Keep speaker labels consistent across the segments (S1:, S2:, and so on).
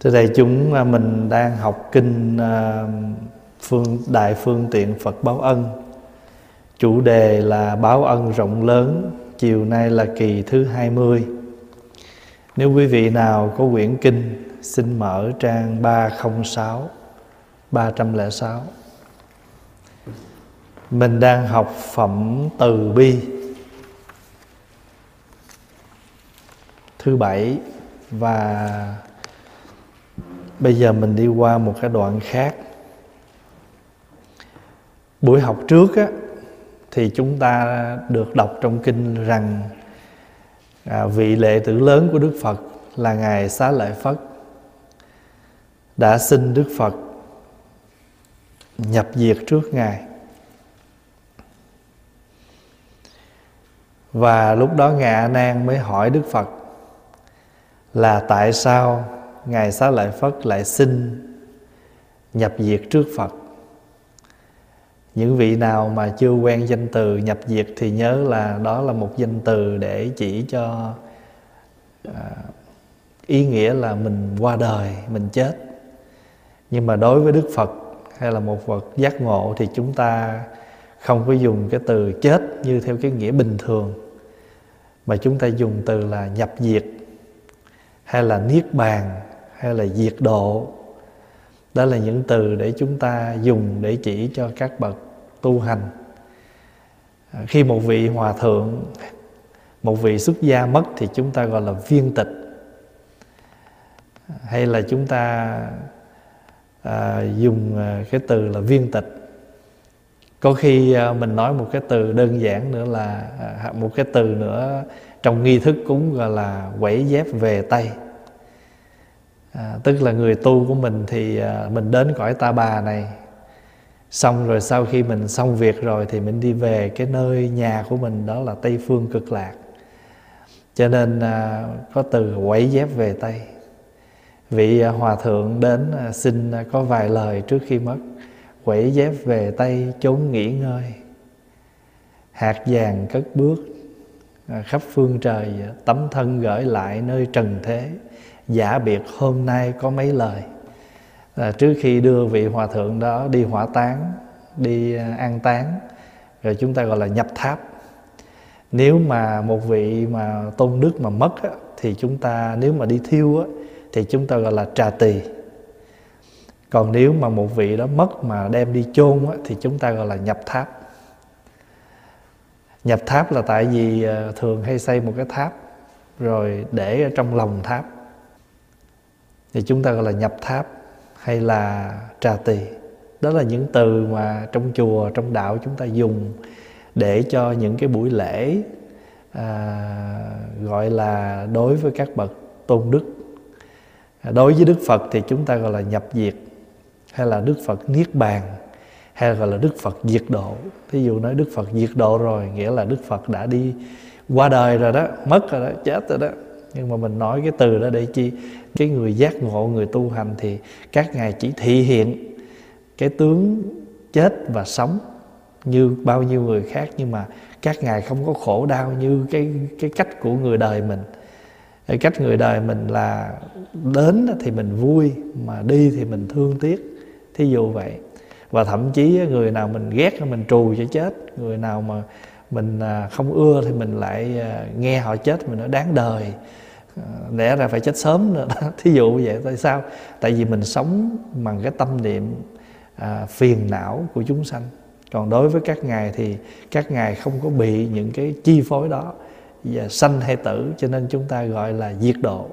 S1: Thưa đại chúng, à, mình đang học kinh à, phương Đại Phương Tiện Phật Báo Ân. Chủ đề là báo ân rộng lớn, chiều nay là kỳ thứ 20. Nếu quý vị nào có quyển kinh, xin mở trang 306, 306. Mình đang học phẩm từ bi thứ bảy và bây giờ mình đi qua một cái đoạn khác. Buổi học trước á, thì chúng ta được đọc trong kinh rằng à, vị lệ tử lớn của đức phật là ngài xá lợi phất. Đã xin đức phật nhập diệt trước ngài. Và lúc đó ngài a nan mới hỏi đức phật là tại sao ngài xá lợi phất lại xin nhập diệt trước phật. Những vị nào mà chưa quen danh từ nhập diệt thì nhớ là đó là một danh từ để chỉ cho à, ý nghĩa là mình qua đời mình chết. Nhưng mà đối với đức phật hay là một vật giác ngộ thì chúng ta không có dùng cái từ chết như theo cái nghĩa bình thường mà chúng ta dùng từ là nhập diệt hay là niết bàn hay là diệt độ. Đó là những từ để chúng ta dùng để chỉ cho các bậc tu hành. À, khi một vị hòa thượng một vị xuất gia mất thì chúng ta gọi là viên tịch. À, hay là chúng ta à, dùng à, cái từ là viên tịch. Có khi à, mình nói một cái từ đơn giản nữa là à, một cái từ nữa trong nghi thức cúng gọi là quẩy dép về tay à, tức là người tu của mình thì à, mình đến cõi ta bà này. Xong rồi sau khi mình xong việc rồi thì mình đi về cái nơi nhà của mình đó là tây phương cực lạc. Cho nên à, có từ quẩy dép về tây. Vị à, hòa thượng đến à, xin à, có vài lời trước khi mất. Quẩy dép về tây chốn nghỉ ngơi. Hạt vàng cất bước à, khắp phương trời à, tấm thân gửi lại nơi trần thế giả biệt hôm nay có mấy lời. Là trước khi đưa vị hòa thượng đó đi hỏa táng đi à, an táng rồi chúng ta gọi là nhập tháp. Nếu mà một vị mà tôn đức mà mất á, thì chúng ta nếu mà đi thiêu á, thì chúng ta gọi là trà tỳ. Còn nếu mà một vị đó mất mà đem đi chôn á, thì chúng ta gọi là nhập tháp. Nhập tháp là tại vì à, thường hay xây một cái tháp rồi để ở trong lòng tháp thì chúng ta gọi là nhập tháp hay là trà tỳ. Đó là những từ mà trong chùa trong đạo chúng ta dùng để cho những cái buổi lễ à, gọi là đối với các bậc tôn đức. À, đối với đức phật thì chúng ta gọi là nhập diệt hay là đức phật niết bàn hay là gọi là đức phật diệt độ. Thí dụ nói đức phật diệt độ rồi nghĩa là đức phật đã đi qua đời rồi đó mất rồi đó chết rồi đó nhưng mà mình nói cái từ đó để chi? Cái người giác ngộ, người tu hành thì các ngài chỉ thị hiện cái tướng chết và sống như bao nhiêu người khác, nhưng mà các ngài không có khổ đau như cái cái cách của người đời mình. Cái cách người đời mình là đến thì mình vui, mà đi thì mình thương tiếc. Thí dụ vậy. Và thậm chí người nào mình ghét mình trù cho chết. Người nào mà mình à, không ưa thì mình lại à, nghe họ chết mình nói, đáng đời. Ờ, lẽ ra phải chết sớm nữa thí dụ vậy tại sao? Tại vì mình sống bằng cái tâm niệm à, phiền não của chúng sanh. Còn đối với các ngài thì các ngài không có bị những cái chi phối đó. Và sanh hay tử cho nên chúng ta gọi là diệt độ.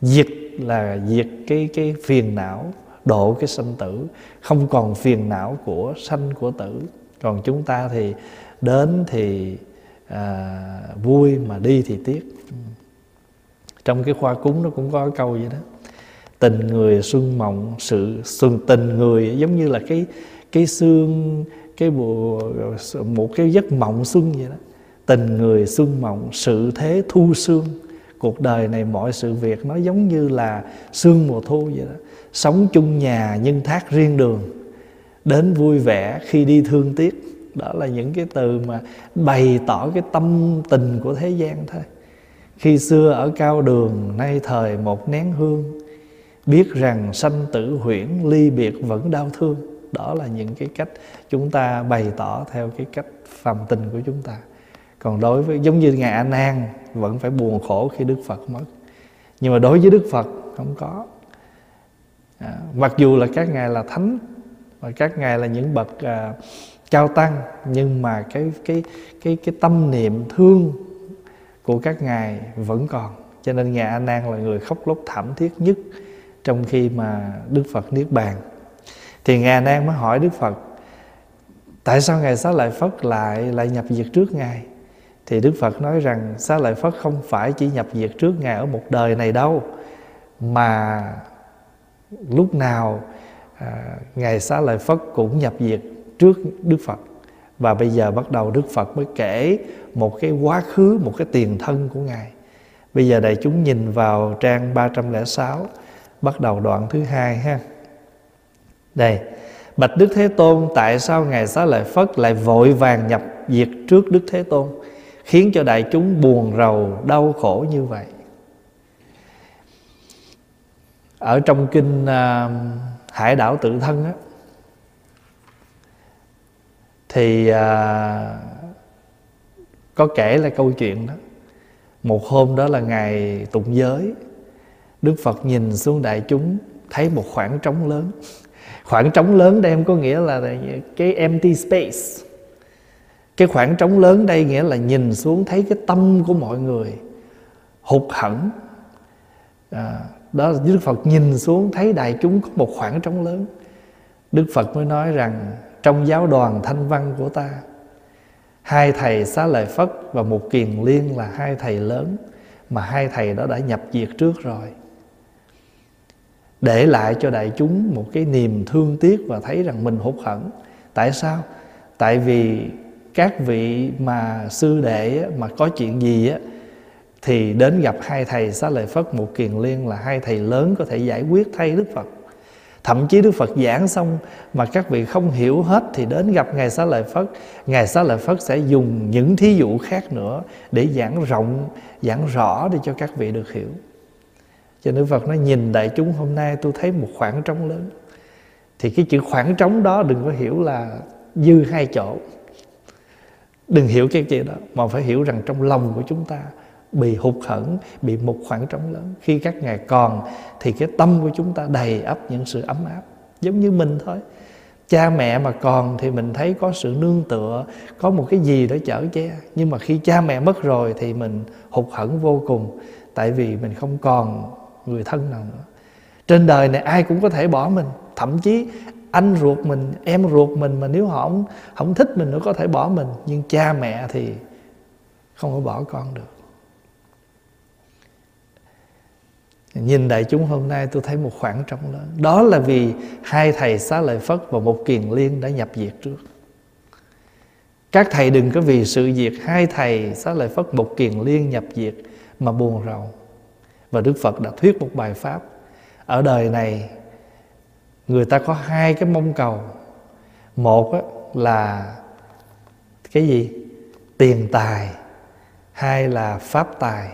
S1: Diệt là diệt cái cái phiền não độ cái sanh tử. Không còn phiền não của sanh của tử. Còn chúng ta thì đến thì à, vui mà đi thì tiếc trong cái khoa cúng nó cũng có cái câu vậy đó. Tình người xuân mộng, sự xuân tình người, giống như là cái cái xương, cái bộ, một cái giấc mộng xuân vậy đó. Tình người xuân mộng, sự thế thu sương cuộc đời này mọi sự việc nó giống như là sương mùa thu vậy đó. Sống chung nhà nhưng thác riêng đường. Đến vui vẻ khi đi thương tiếc. Đó là những cái từ mà bày tỏ cái tâm tình của thế gian thôi khi xưa ở cao đường nay thời một nén hương biết rằng sanh tử huyễn ly biệt vẫn đau thương. Đó là những cái cách chúng ta bày tỏ theo cái cách phàm tình của chúng ta. Còn đối với giống như ngài a nan vẫn phải buồn khổ khi đức phật mất. Nhưng mà đối với đức phật không có. À, mặc dù là các ngài là thánh và các ngài là những bậc à, cao tăng nhưng mà cái cái cái cái tâm niệm thương của các ngài vẫn còn. Cho nên ngài a nan là người khóc lóc thảm thiết nhất trong khi mà đức phật niết bàn. Thì ngài a nan mới hỏi đức phật tại sao ngài xá lợi phất lại lại nhập diệt trước ngài? Thì đức phật nói rằng xá lợi phất không phải chỉ nhập diệt trước ngài ở một đời này đâu mà lúc nào à, ngài xá lợi phất cũng nhập diệt trước đức phật và bây giờ bắt đầu đức phật mới kể một cái quá khứ một cái tiền thân của ngài. Bây giờ đại chúng nhìn vào trang 306 bắt đầu đoạn thứ hai ha. Đây bạch đức thế tôn tại sao ngài xá lợi phất lại vội vàng nhập diệt trước đức thế tôn khiến cho đại chúng buồn rầu đau khổ như vậy? Ở trong kinh uh, hải đảo tự thân á thì à, có kể là câu chuyện đó. Một hôm đó là ngày tụng giới đức phật nhìn xuống đại chúng thấy một khoảng trống lớn. Khoảng trống lớn đây em có nghĩa là cái empty space. Cái khoảng trống lớn đây nghĩa là nhìn xuống thấy cái tâm của mọi người hụt hẫng. À, đó là đức phật nhìn xuống thấy đại chúng có một khoảng trống lớn. Đức phật mới nói rằng trong giáo đoàn thanh văn của ta. Hai thầy xá lợi phất và một kiền liên là hai thầy lớn mà hai thầy đó đã nhập diệt trước rồi. Để lại cho đại chúng một cái niềm thương tiếc và thấy rằng mình hụt hẫng. Tại sao? Tại vì các vị mà sư đệ mà có chuyện gì á, thì đến gặp hai thầy xá lợi phất, một kiền liên là hai thầy lớn có thể giải quyết thay đức phật thậm chí đức phật giảng xong mà các vị không hiểu hết thì đến gặp ngài xá lợi phất. Ngài xá lợi phất sẽ dùng những thí dụ khác nữa để giảng rộng, giảng rõ để cho các vị được hiểu. Cho nên Phật nói, nhìn đại chúng hôm nay tôi thấy một khoảng trống lớn. Thì cái chữ khoảng trống đó đừng có hiểu là dư hai chỗ. Đừng hiểu cái chuyện đó, mà phải hiểu rằng trong lòng của chúng ta bị hụt hẫng bị một khoảng trống lớn. Khi các ngài còn thì cái tâm của chúng ta đầy ắp những sự ấm áp giống như mình thôi. Cha mẹ mà còn thì mình thấy có sự nương tựa có một cái gì đó chở che. Nhưng mà khi cha mẹ mất rồi thì mình hụt hẫng vô cùng tại vì mình không còn người thân nào nữa. Trên đời này ai cũng có thể bỏ mình thậm chí anh ruột mình em ruột mình mà nếu họ không, không thích mình nữa có thể bỏ mình. Nhưng cha mẹ thì không có bỏ con được. Nhìn đại chúng hôm nay tôi thấy một khoảng trống lớn. Đó là vì hai thầy Xá Lợi Phất và một kiền liên đã nhập diệt trước. Các thầy đừng có vì sự diệt hai thầy Xá Lợi Phất, một kiền liên nhập diệt Mà buồn rầu. Và Đức Phật đã thuyết một bài pháp. Ở đời này, Người ta có hai cái mong cầu. Một là Cái gì? Tiền tài. Hai là pháp tài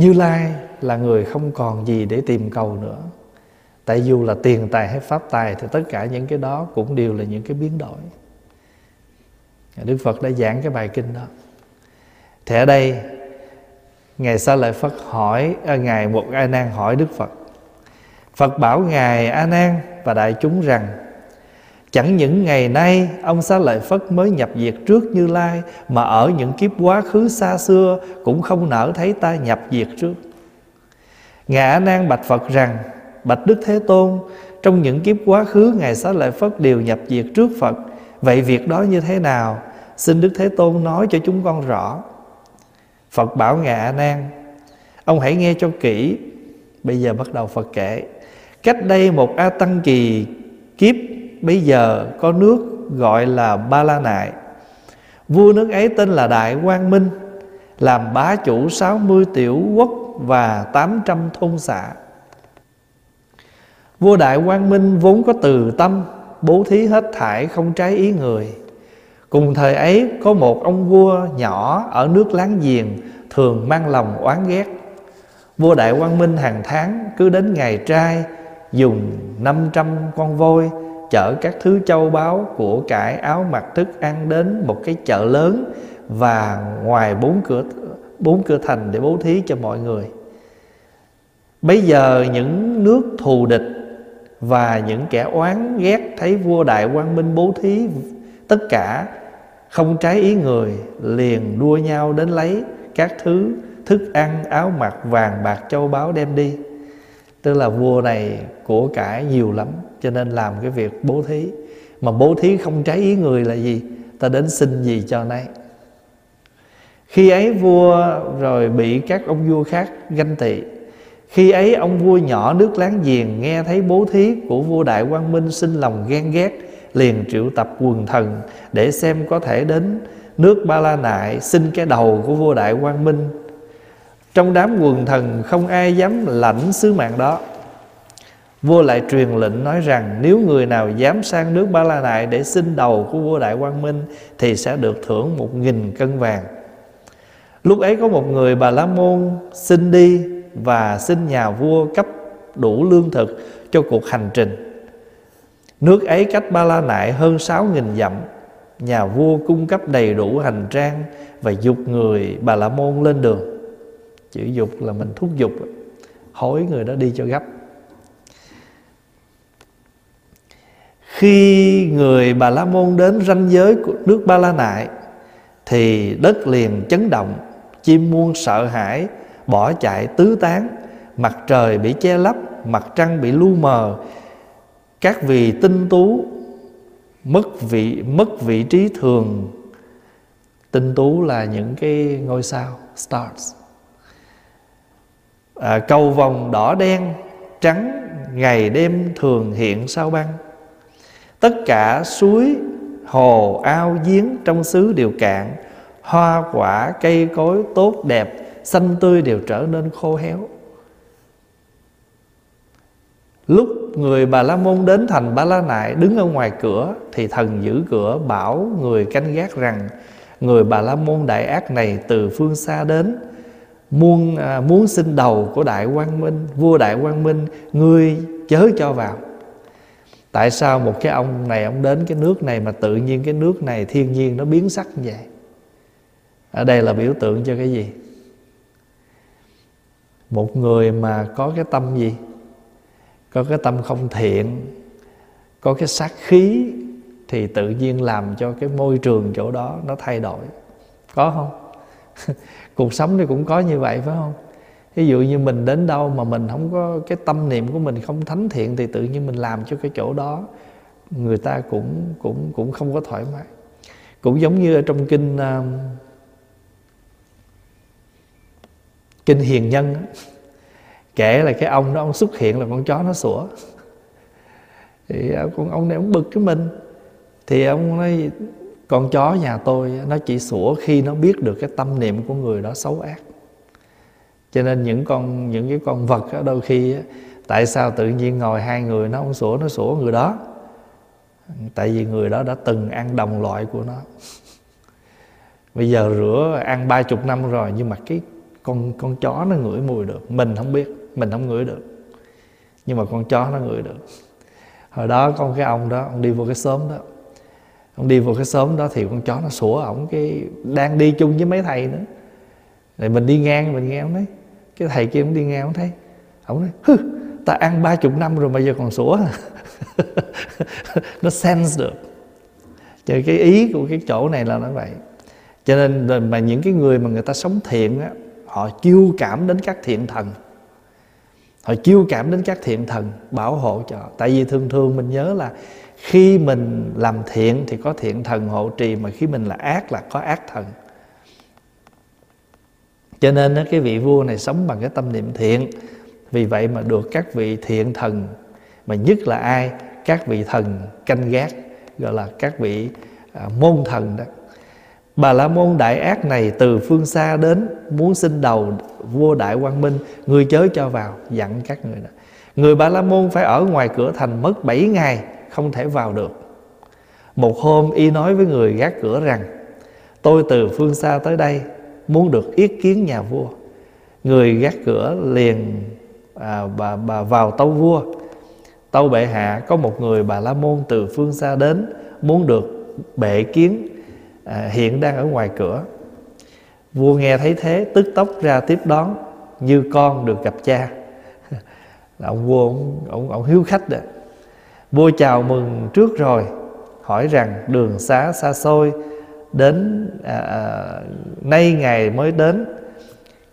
S1: như Lai là người không còn gì để tìm cầu nữa. Tại dù là tiền tài hay pháp tài Thì tất cả những cái đó cũng đều là những cái biến đổi. Đức Phật đã giảng cái bài kinh đó. Thì ở đây Ngài Sa Lợi Phật hỏi à, Ngài một A Nan hỏi Đức Phật. Phật bảo Ngài A Nan và đại chúng rằng Chẳng những ngày nay, ông Xá Lợi Phất mới nhập diệt trước Như Lai, Mà ở những kiếp quá khứ xa xưa Cũng không nỡ thấy ta nhập diệt trước. Ngã Nan bạch Phật rằng, Bạch Đức Thế Tôn, Trong những kiếp quá khứ Ngài Xá Lợi Phất đều nhập diệt trước Phật. Vậy việc đó như thế nào? Xin Đức Thế Tôn nói cho chúng con rõ. Phật bảo ngã Nan, Ông hãy nghe cho kỹ. Bây giờ bắt đầu Phật kể, Cách đây một A Tăng Kỳ kiếp bây giờ có nước gọi là Ba La Nại. Vua nước ấy tên là Đại Quang Minh, làm bá chủ 60 tiểu quốc và 800 thôn xã. Vua Đại Quang Minh vốn có từ tâm, bố thí hết thải không trái ý người. Cùng thời ấy có một ông vua nhỏ ở nước láng giềng thường mang lòng oán ghét. Vua Đại Quang Minh hàng tháng cứ đến ngày trai Dùng 500 con voi chở các thứ châu báu của cải áo mặc thức ăn đến một cái chợ lớn và ngoài bốn cửa bốn cửa thành để bố thí cho mọi người. Bây giờ những nước thù địch và những kẻ oán ghét thấy vua Đại Quang Minh bố thí tất cả không trái ý người liền đua nhau đến lấy các thứ thức ăn, áo mặc, vàng bạc, châu báu đem đi tức là vua này của cải nhiều lắm cho nên làm cái việc bố thí. Mà bố thí không trái ý người là gì? Ta đến xin gì cho nấy. Khi ấy vua rồi bị các ông vua khác ganh tị. Khi ấy ông vua nhỏ nước láng giềng nghe thấy bố thí của vua đại quang minh sinh lòng ghen ghét, liền triệu tập quần thần để xem có thể đến nước ba la nại xin cái đầu của vua đại quang minh. Trong đám quần thần không ai dám lãnh sứ mạng đó. Vua lại truyền lệnh nói rằng, Nếu người nào dám sang nước Ba La Nại Để xin đầu của vua Đại Quang Minh, Thì sẽ được thưởng một nghìn cân vàng. Lúc ấy có một người Bà La Môn xin đi Và xin nhà vua cấp đủ lương thực Cho cuộc hành trình. Nước ấy cách Ba La Nại hơn sáu nghìn dặm, Nhà vua cung cấp đầy đủ hành trang Và dục người Bà La Môn lên đường. Chữ dục là mình thúc giục, Hối người đó đi cho gấp. Khi người Bà La Môn đến ranh giới của nước Ba La Nại Thì đất liền chấn động Chim muôn sợ hãi Bỏ chạy tứ tán Mặt trời bị che lấp Mặt trăng bị lu mờ. Các vì tinh tú Mất vị mất vị trí thường. Tinh tú là những cái ngôi sao Stars. À, Cầu vòng đỏ đen Trắng ngày đêm thường hiện sao băng. Tất cả suối, hồ, ao, giếng trong xứ đều cạn. Hoa quả, cây cối tốt đẹp, xanh tươi đều trở nên khô héo. Lúc người Bà La Môn đến thành Ba La Nại đứng ở ngoài cửa Thì thần giữ cửa bảo người canh gác rằng Người Bà La Môn đại ác này từ phương xa đến. Muốn, à, muốn xin đầu của Đại Quang Minh Vua Đại Quang Minh Ngươi chớ cho vào tại sao một cái ông này, ông đến cái nước này mà tự nhiên cái nước này thiên nhiên nó biến sắc như vậy? Ở đây là biểu tượng cho cái gì? Một người mà có cái tâm gì? Có cái tâm không thiện, có cái sát khí thì tự nhiên làm cho cái môi trường chỗ đó nó thay đổi. Có không? Cuộc sống thì cũng có như vậy, phải không? Ví dụ như mình đến đâu mà mình không có cái tâm niệm của mình không thánh thiện thì tự nhiên mình làm cho cái chỗ đó người ta cũng cũng cũng không có thoải mái. Cũng giống như ở trong kinh uh, kinh hiền nhân đó. kể là cái ông đó ông xuất hiện là con chó nó sủa. Thì con ông này ông bực cái mình. Thì ông nói con chó nhà tôi nó chỉ sủa khi nó biết được cái tâm niệm của người đó xấu ác cho nên những con những cái con vật đó, đôi khi tại sao tự nhiên ngồi hai người nó không sủa nó sủa người đó? Tại vì người đó đã từng ăn đồng loại của nó. Bây giờ rửa ăn ba chục năm rồi nhưng mà cái con con chó nó ngửi mùi được. Mình không biết mình không ngửi được. Nhưng mà con chó nó ngửi được. Hồi đó con cái ông đó ông đi vô cái xóm đó. Ông đi vô cái xóm đó thì con chó nó sủa ổng cái đang đi chung với mấy thầy nữa. Rồi mình đi ngang mình nghe ông nói cái thầy kia cũng đi ngang ông thấy. Ông nói hư ta ăn ba chục năm rồi mà giờ còn sủa. Nó sense được. Cho cái ý của cái chỗ này là nó vậy. Cho nên mà những cái người mà người ta sống thiện á, họ chiêu cảm đến các thiện thần. Họ chiêu cảm đến các thiện thần, bảo hộ cho. Tại vì thường thường mình nhớ là khi mình làm thiện thì có thiện thần hộ trì, mà khi mình là ác là có ác thần cho nên cái vị vua này sống bằng cái tâm niệm thiện. Vì vậy mà được các vị thiện thần mà nhất là ai? Các vị thần canh gác gọi là các vị à, môn thần đó. Bà la môn đại ác này từ phương xa đến muốn xin đầu vua đại quang minh người chớ cho vào dặn các người đó. Người bà la môn phải ở ngoài cửa thành mất 7 ngày không thể vào được. Một hôm y nói với người gác cửa rằng tôi từ phương xa tới đây muốn được yết kiến nhà vua. Người gác cửa liền à, bà, bà vào tâu vua. Tâu bệ hạ có một người bà la môn từ phương xa đến muốn được bệ kiến à, hiện đang ở ngoài cửa. Vua nghe thấy thế tức tốc ra tiếp đón như con được gặp cha. Là ông vua ông, ông, ông hiếu khách đó vua chào mừng trước rồi hỏi rằng đường xá xa xôi đến à, à, nay ngài mới đến.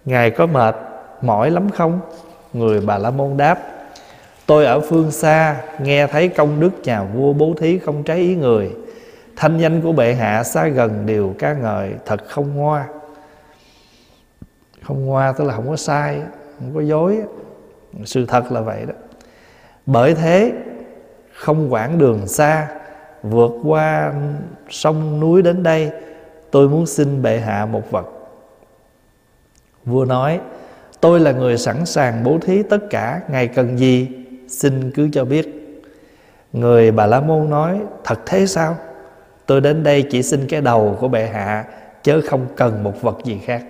S1: Ngài có mệt mỏi lắm không? Người bà la môn đáp tôi ở phương xa nghe thấy công đức nhà vua bố thí không trái ý người. Thanh danh của bệ hạ xa gần đều ca ngợi thật không ngoa. Không ngoa tức là không có sai không có dối. Sự thật là vậy đó. Bởi thế không quản đường xa vượt qua sông núi đến đây, tôi muốn xin bệ hạ một vật. Vua nói, tôi là người sẵn sàng bố thí tất cả, ngài cần gì, xin cứ cho biết. Người bà la môn nói, thật thế sao? Tôi đến đây chỉ xin cái đầu của bệ hạ, chớ không cần một vật gì khác.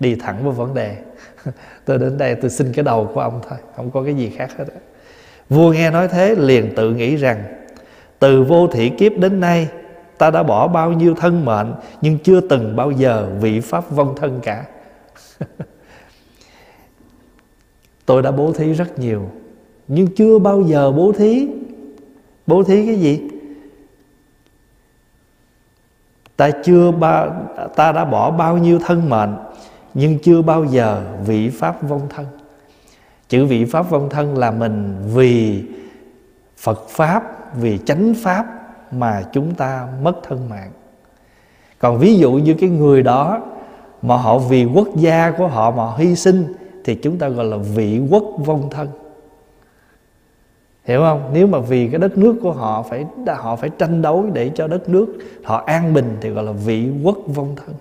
S1: Đi thẳng vào vấn đề. Tôi đến đây, tôi xin cái đầu của ông thôi, không có cái gì khác hết vua nghe nói thế, liền tự nghĩ rằng từ vô thị kiếp đến nay, ta đã bỏ bao nhiêu thân mệnh, nhưng chưa từng bao giờ vị pháp vong thân cả. Tôi đã bố thí rất nhiều, nhưng chưa bao giờ bố thí. Bố thí cái gì? Ta chưa ba, ta đã bỏ bao nhiêu thân mệnh, nhưng chưa bao giờ vị pháp vong thân. Chữ vị pháp vong thân là mình vì phật pháp vì chánh pháp mà chúng ta mất thân mạng. Còn ví dụ như cái người đó mà họ vì quốc gia của họ mà hy sinh, thì chúng ta gọi là vị quốc vong thân. Hiểu không? Nếu mà vì cái đất nước của họ phải họ phải tranh đấu để cho đất nước họ an bình, thì gọi là vị quốc vong thân.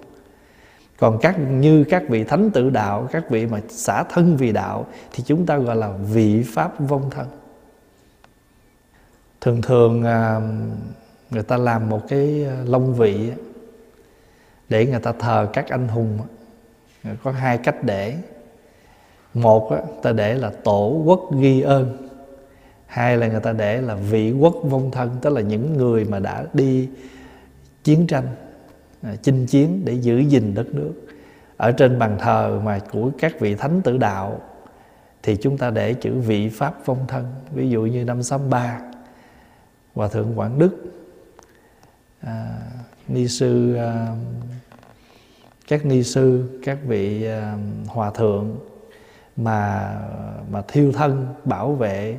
S1: Còn các, như các vị thánh tự đạo, các vị mà xả thân vì đạo, thì chúng ta gọi là vị pháp vong thân thường thường à, người ta làm một cái à, long vị để người ta thờ các anh hùng có hai cách để. Một ta để là tổ quốc ghi ơn. Hai là người ta để là vị quốc vong thân, tức là những người mà đã đi chiến tranh à, chinh chiến để giữ gìn đất nước. Ở trên bàn thờ mà của các vị thánh tử đạo, thì chúng ta để chữ vị pháp vong thân. Ví dụ như năm sáu ba hòa thượng quảng đức. À, ni sư à, các ni sư các vị à, hòa thượng mà mà thiêu thân bảo vệ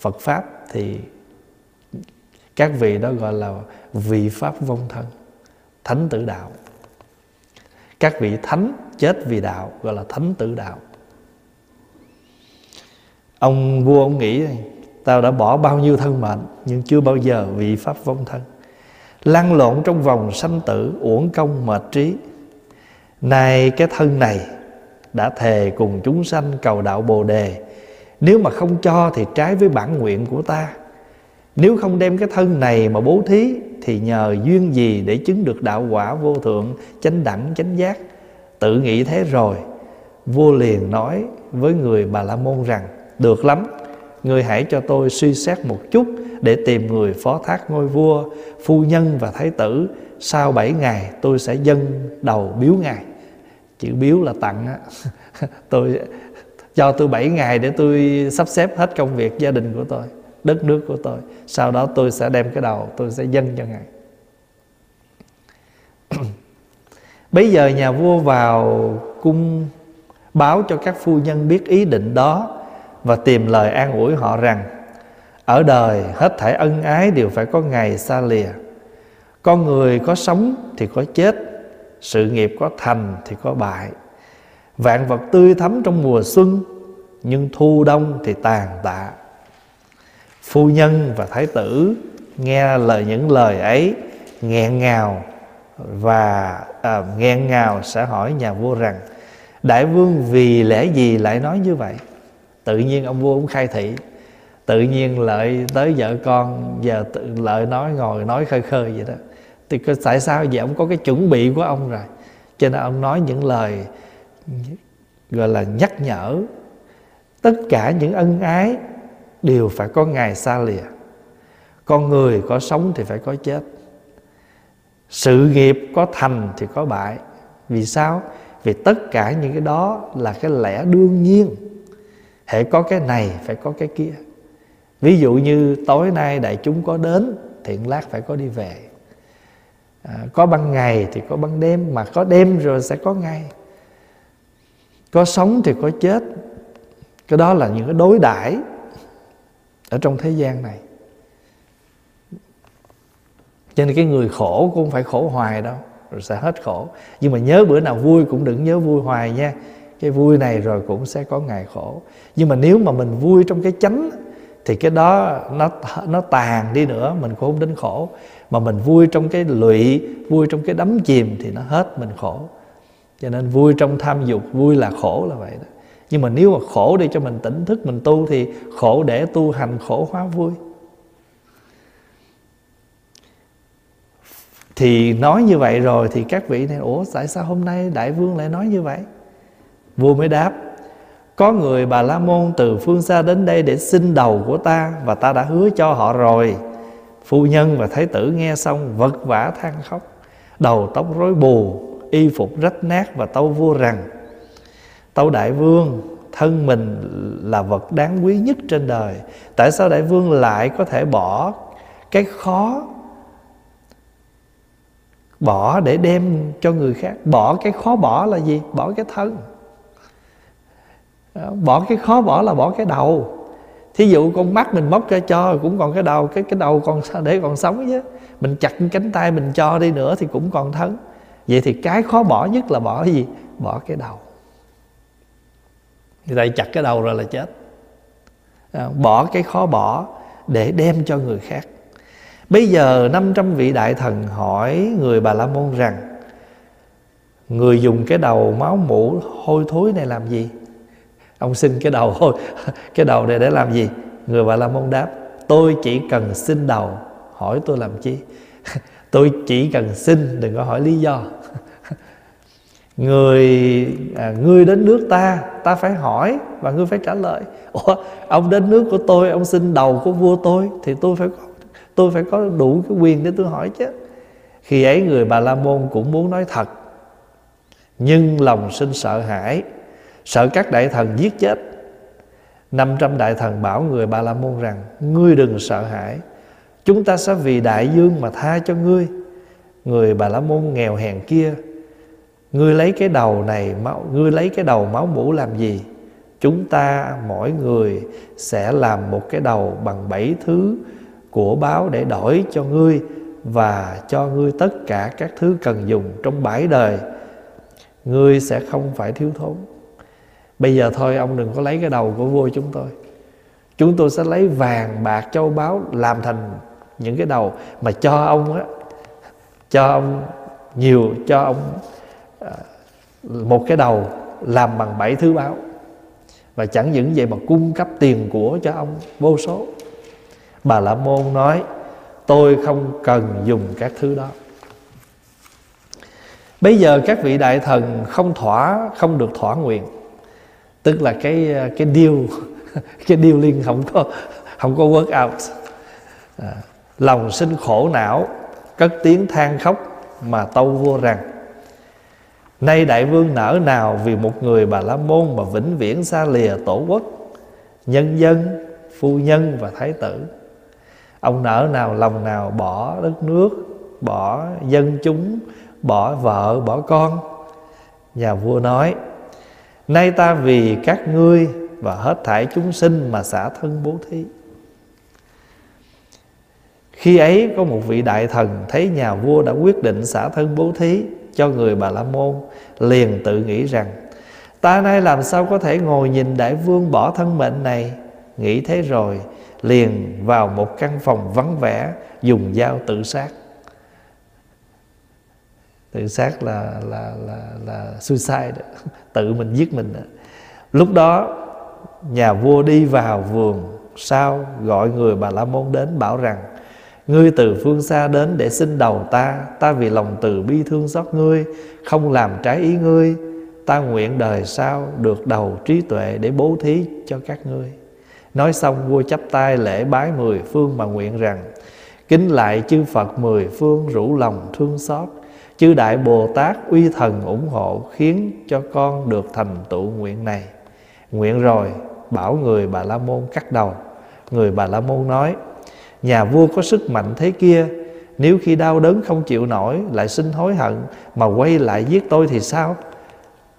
S1: Phật pháp thì các vị đó gọi là vị pháp vong thân thánh tử đạo. Các vị thánh chết vì đạo gọi là thánh tử đạo. Ông vua ông nghĩ tao đã bỏ bao nhiêu thân mệnh, nhưng chưa bao giờ vị pháp vong thân. Lăn lộn trong vòng sanh tử, uổng công, mệt trí. Nay cái thân này đã thề cùng chúng sanh cầu đạo bồ đề. Nếu mà không cho thì trái với bản nguyện của ta. Nếu không đem cái thân này mà bố thí, Thì nhờ duyên gì để chứng được đạo quả vô thượng, Chánh đẳng, chánh giác? Tự nghĩ thế rồi. Vua liền nói với người Bà La Môn rằng, Được lắm Người hãy cho tôi suy xét một chút Để tìm người phó thác ngôi vua, Phu nhân và thái tử. Sau bảy ngày, tôi sẽ dâng đầu biếu ngài. Chữ biếu là tặng á. Tôi cho tôi 7 ngày để tôi sắp xếp hết công việc gia đình của tôi, đất nước của tôi. Sau đó tôi sẽ đem cái đầu, tôi sẽ dâng cho ngài. Bây giờ nhà vua vào cung báo cho các phu nhân biết ý định đó và tìm lời an ủi họ rằng ở đời hết thảy ân ái đều phải có ngày xa lìa. Con người có sống thì có chết sự nghiệp có thành thì có bại. Vạn vật tươi thắm trong mùa xuân Nhưng thu đông thì tàn tạ. Phu nhân và thái tử Nghe lời những lời ấy nghẹn ngào Và à, nghẹn ngào sẽ hỏi nhà vua rằng Đại vương vì lẽ gì lại nói như vậy? Tự nhiên ông vua cũng khai thị. Tự nhiên lợi tới vợ con Giờ tự lợi nói, ngồi nói khơi khơi vậy đó. Thì tại sao vậy? Ông có cái chuẩn bị của ông rồi. Cho nên ông nói những lời gọi là nhắc nhở. Tất cả những ân ái đều phải có ngày xa lìa. Con người có sống thì phải có chết. Sự nghiệp có thành thì có bại. Vì sao? Vì tất cả những cái đó là cái lẽ đương nhiên hệ có cái này phải có cái kia. Ví dụ như tối nay đại chúng có đến thiện lát phải có đi về. À, có ban ngày thì có ban đêm mà có đêm rồi sẽ có ngày. Có sống thì có chết. Cái đó là những cái đối đãi ở trong thế gian này. Cho nên cái người khổ cũng không phải khổ hoài đâu rồi sẽ hết khổ. Nhưng mà nhớ bữa nào vui cũng đừng nhớ vui hoài nha cái vui này rồi cũng sẽ có ngày khổ. Nhưng mà nếu mà mình vui trong cái chánh, thì cái đó nó nó tàn đi nữa, mình cũng không đến khổ. Mà mình vui trong cái lụy, vui trong cái đắm chìm thì nó hết mình khổ. Cho nên vui trong tham dục, vui là khổ là vậy đó. Nhưng mà nếu mà khổ để cho mình tỉnh thức, mình tu thì khổ để tu hành, khổ hóa vui. Thì nói như vậy rồi thì các vị này, ủa, tại sao hôm nay đại vương lại nói như vậy? Vua mới đáp, có người bà la môn từ phương xa đến đây để xin đầu của ta và ta đã hứa cho họ rồi. Phu nhân và thái tử nghe xong vật vã than khóc, đầu tóc rối bù, y phục rách nát và tâu vua rằng, tâu đại vương, thân mình là vật đáng quý nhất trên đời, tại sao đại vương lại có thể bỏ cái khó, bỏ để đem cho người khác? Bỏ cái khó bỏ là gì? Bỏ cái thân. Ờ, bỏ cái khó bỏ là bỏ cái đầu. Thí dụ con mắt mình móc ra cho cũng còn cái đầu, cái cái đầu còn để còn sống chứ? Mình chặt cánh tay mình cho đi nữa thì cũng còn thân. Vậy thì cái khó bỏ nhất là bỏ cái gì? Bỏ cái đầu. Người ta chặt cái đầu rồi là chết. Ờ, bỏ cái khó bỏ để đem cho người khác. Bây giờ 500 vị đại thần hỏi người Bà La Môn rằng, Người dùng cái đầu máu mũ hôi thối này làm gì? Ông xin cái đầu thôi Cái đầu này để làm gì? Người Bà La Môn đáp Tôi chỉ cần xin đầu Hỏi tôi làm chi? tôi chỉ cần xin Đừng có hỏi lý do Người à, Ngươi đến nước ta Ta phải hỏi Và ngươi phải trả lời Ủa, Ông đến nước của tôi Ông xin đầu của vua tôi Thì tôi phải có tôi phải có đủ cái quyền để tôi hỏi chứ khi ấy người bà la môn cũng muốn nói thật nhưng lòng sinh sợ hãi sợ các đại thần giết chết. 500 đại thần bảo người bà la môn rằng, ngươi đừng sợ hãi. Chúng ta sẽ vì đại dương mà tha cho ngươi. Người bà la môn nghèo hèn kia, ngươi lấy cái đầu này máu, ngươi lấy cái đầu máu mũ làm gì? Chúng ta, mỗi người, sẽ làm một cái đầu bằng bảy thứ của báo để đổi cho ngươi và cho ngươi tất cả các thứ cần dùng trong bãi đời. Ngươi sẽ không phải thiếu thốn bây giờ thôi, ông đừng có lấy cái đầu của vua chúng tôi. Chúng tôi sẽ lấy vàng, bạc, châu báu làm thành những cái đầu mà cho ông á, cho ông nhiều, cho ông ờ, một cái đầu làm bằng bảy thứ báo và chẳng những vậy mà cung cấp tiền của cho ông vô số. Bà La Môn nói, Tôi không cần dùng các thứ đó. Bây giờ các vị đại thần không thỏa, Không được thỏa nguyện. Tức là cái ờ, cái deal Cái deal liên không có Không có work out. À, Lòng sinh khổ não Cất tiếng than khóc Mà tâu vua rằng. Nay đại vương nở nào Vì một người bà la môn Mà vĩnh viễn xa lìa tổ quốc Nhân dân, phu nhân và thái tử. Ông nỡ nào lòng nào bỏ đất nước bỏ dân chúng bỏ vợ bỏ con. Nhà vua nói nay ta vì các ngươi và hết thảy chúng sinh mà xả thân bố thí. Khi ấy có một vị đại thần thấy nhà vua đã quyết định xả thân bố thí cho người bà la môn, liền tự nghĩ rằng, ta nay làm sao có thể ngồi nhìn đại vương bỏ thân mệnh này? Nghĩ thế rồi, liền vào một căn phòng vắng vẻ, dùng dao tự sát tự sát là là là là suicide đó. tự mình giết mình đó. lúc đó, nhà vua đi vào vườn, sau gọi người bà la môn đến bảo rằng, ngươi từ phương xa đến để xin đầu ta ta vì lòng từ bi thương xót ngươi, không làm trái ý ngươi ta nguyện đời sau được đầu trí tuệ để bố thí cho các ngươi nói xong, vua chắp tay lễ bái mười phương mà nguyện rằng, kính lại chư phật mười phương rủ lòng thương xót chư đại bồ tát uy thần ủng hộ khiến cho con được thành tựu nguyện này. Nguyện rồi, bảo người bà la môn cắt đầu. Người bà la môn nói, nhà vua có sức mạnh thế kia, nếu khi đau đớn không chịu nổi lại xin hối hận mà quay lại giết tôi thì sao?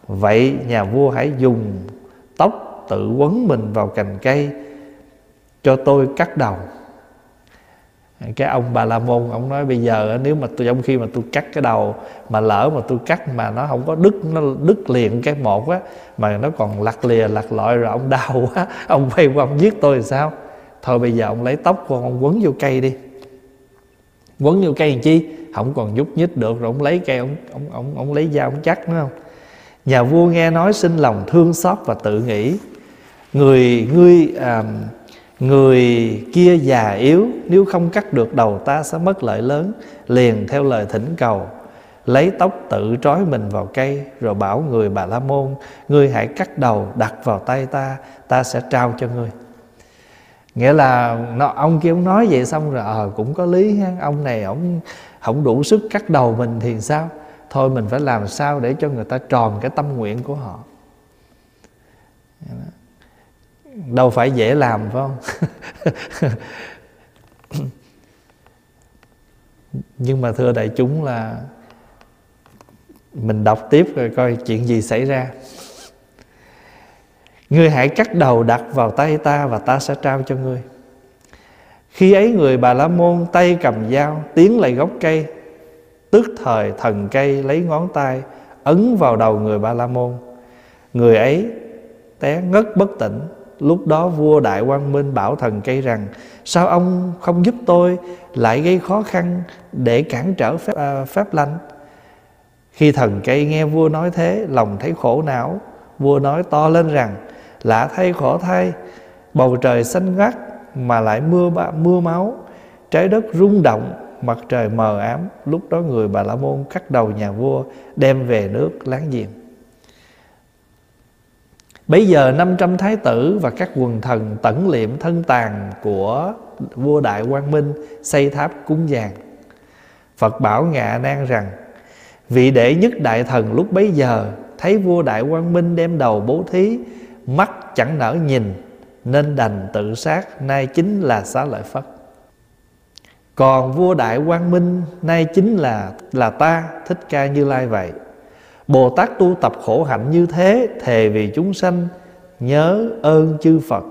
S1: Vậy nhà vua hãy dùng tóc tự quấn mình vào cành cây cho tôi cắt đầu cái ông bà la môn ông nói bây giờ nếu mà tôi trong khi mà tôi cắt cái đầu mà lỡ mà tôi cắt mà nó không có đứt nó đứt liền cái một á mà nó còn lặt lìa lặt lọi rồi ông đau quá ông quay qua ông giết tôi thì sao? Thôi bây giờ ông lấy tóc của ông quấn vô cây đi. Quấn vô cây làm chi? Không còn nhúc nhích được rồi ông lấy cây ông ông ông, ông lấy dao ông chắc đúng không? Nhà vua nghe nói sinh lòng thương xót và tự nghĩ. Người ngươi à, người kia già yếu nếu không cắt được đầu ta sẽ mất lợi lớn liền theo lời thỉnh cầu. Lấy tóc tự trói mình vào cây rồi bảo người bà la môn ngươi hãy cắt đầu đặt vào tay ta ta sẽ trao cho ngươi. Nghĩa là nó, ông kia ông nói vậy xong rồi ờ à, cũng có lý ha ông này ông không đủ sức cắt đầu mình thì sao? Thôi mình phải làm sao để cho người ta tròn cái tâm nguyện của họ đâu phải dễ làm, phải không? Nhưng mà thưa đại chúng là mình đọc tiếp rồi coi chuyện gì xảy ra. Ngươi hãy cắt đầu đặt vào tay ta và ta sẽ trao cho ngươi. Khi ấy người bà la môn tay cầm dao, Tiến lại gốc cây. Tức thời thần cây lấy ngón tay, Ấn vào đầu người bà la môn. Người ấy té ngất bất tỉnh. Lúc đó vua Đại Quang Minh bảo thần cây rằng Sao ông không giúp tôi Lại gây khó khăn để cản trở phép, à, phép lành? Khi thần cây nghe vua nói thế Lòng thấy khổ não Vua nói to lên rằng Lạ thay khổ thay Bầu trời xanh ngắt Mà lại mưa mưa máu Trái đất rung động Mặt trời mờ ám. Lúc đó người Bà La Môn cắt đầu nhà vua Đem về nước láng giềng. Bây giờ 500 thái tử và các quần thần tẩn liệm thân tàn của vua Đại Quang Minh xây tháp cúng vàng Phật bảo Ngạ Nan rằng Vị đệ nhất đại thần lúc bấy giờ, Thấy vua Đại Quang Minh đem đầu bố thí, Mắt chẳng nở nhìn, Nên đành tự sát, Nay chính là xá lợi Phất Còn vua Đại Quang Minh, Nay chính là là ta, Thích Ca Như Lai vậy. Bồ Tát tu tập khổ hạnh như thế, Thề vì chúng sanh, Nhớ ơn chư Phật,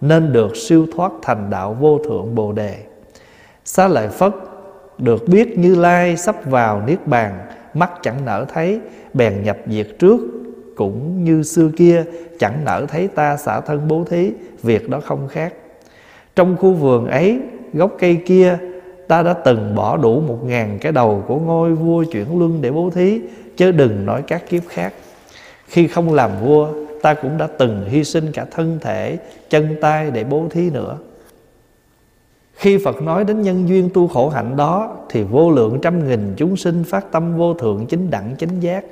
S1: Nên được siêu thoát thành đạo vô thượng Bồ Đề. Xá lợi Phất Được biết Như Lai sắp vào Niết Bàn, Mắt chẳng nở thấy, Bèn nhập diệt trước. Cũng như xưa kia, Chẳng nở thấy ta xả thân bố thí, Việc đó không khác. Trong khu vườn ấy, Gốc cây kia Ta đã từng bỏ đủ một ngàn cái đầu của ngôi vua chuyển luân để bố thí, Chứ đừng nói các kiếp khác. Khi không làm vua, Ta cũng đã từng hy sinh cả thân thể, Chân tay để bố thí nữa. Khi Phật nói đến nhân duyên tu khổ hạnh đó, Thì vô lượng trăm nghìn chúng sinh phát tâm vô thượng chính đẳng chính giác.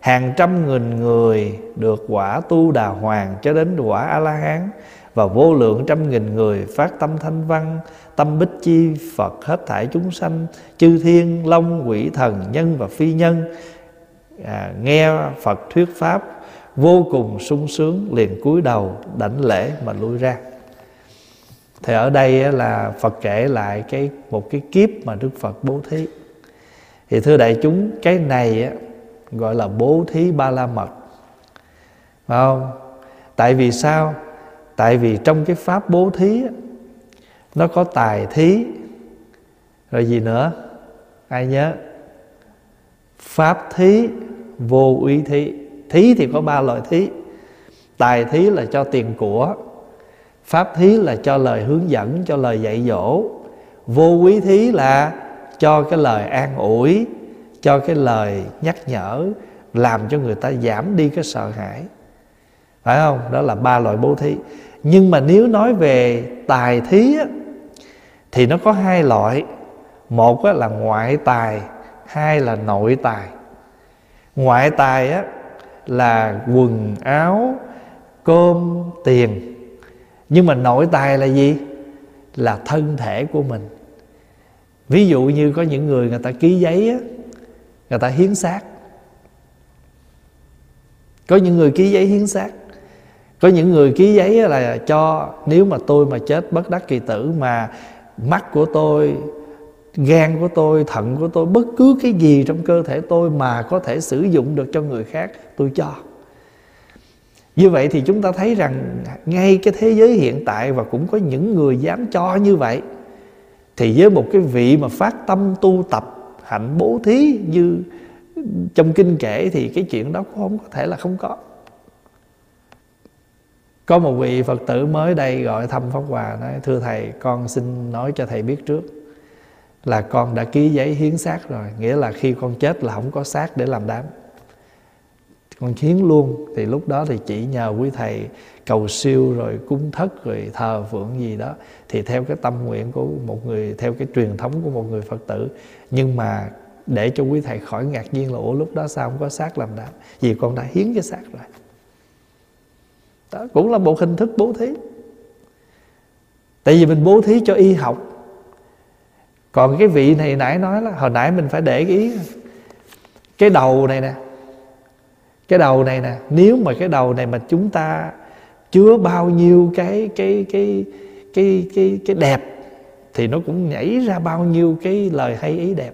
S1: Hàng trăm nghìn người được quả tu đà hoàng cho đến quả A-la-hán, Và vô lượng trăm nghìn người phát tâm thanh văn Tâm bích chi Phật hết thảy chúng sanh Chư thiên, long, quỷ thần, nhân và phi nhân. À, Nghe Phật thuyết Pháp Vô cùng sung sướng liền cúi đầu đảnh lễ mà lui ra. Thì ở đây là Phật kể lại cái một cái kiếp mà Đức Phật bố thí. Thì thưa đại chúng cái này gọi là bố thí ba la mật. Phải không? Tại vì sao? Tại vì trong cái pháp bố thí nó có tài thí. Rồi gì nữa? Ai nhớ? Pháp thí vô úy thí. Thí thì có ba loại thí. Tài thí là cho tiền của. Pháp thí là cho lời hướng dẫn cho lời dạy dỗ. Vô quý thí là cho cái lời an ủi cho cái lời nhắc nhở làm cho người ta giảm đi cái sợ hãi. Phải không? Đó là ba loại bố thí. Nhưng mà nếu nói về tài thí á, thì nó có hai loại. Một là ngoại tài, hai là nội tài. Ngoại tài á là quần áo, cơm, tiền. Nhưng mà nội tài là gì? Là thân thể của mình. Ví dụ như có những người người ta ký giấy á, người ta hiến xác. Có những người ký giấy hiến xác. Có những người ký giấy là cho, nếu mà tôi mà chết bất đắc kỳ tử mà mắt của tôi, gan của tôi, thận của tôi, bất cứ cái gì trong cơ thể tôi mà có thể sử dụng được cho người khác, tôi cho. Như vậy thì chúng ta thấy rằng ngay cái thế giới hiện tại và cũng có những người dám cho như vậy, thì với một cái vị mà phát tâm tu tập, hạnh bố thí như trong kinh kể thì cái chuyện đó cũng không có thể là không có có một vị phật tử mới đây gọi thăm pháp hòa, nói, thưa thầy, con xin nói cho thầy biết trước là con đã ký giấy hiến xác rồi, nghĩa là khi con chết là không có xác để làm đám. Con hiến luôn, thì lúc đó thì chỉ nhờ quý thầy cầu siêu rồi cúng thất rồi thờ phượng gì đó, thì theo cái tâm nguyện của một người, theo cái truyền thống của một người phật tử. Nhưng mà để cho quý thầy khỏi ngạc nhiên là, ủa, lúc đó sao không có xác làm đám? Vì con đã hiến cái xác rồi đó cũng là một hình thức bố thí. Tại vì mình bố thí cho y học. Còn cái vị này nãy nói là hồi nãy mình phải để ý cái đầu này nè cái đầu này nè nếu mà cái đầu này mà chúng ta chứa bao nhiêu cái cái cái cái cái cái đẹp thì nó cũng nhảy ra bao nhiêu cái lời hay ý đẹp.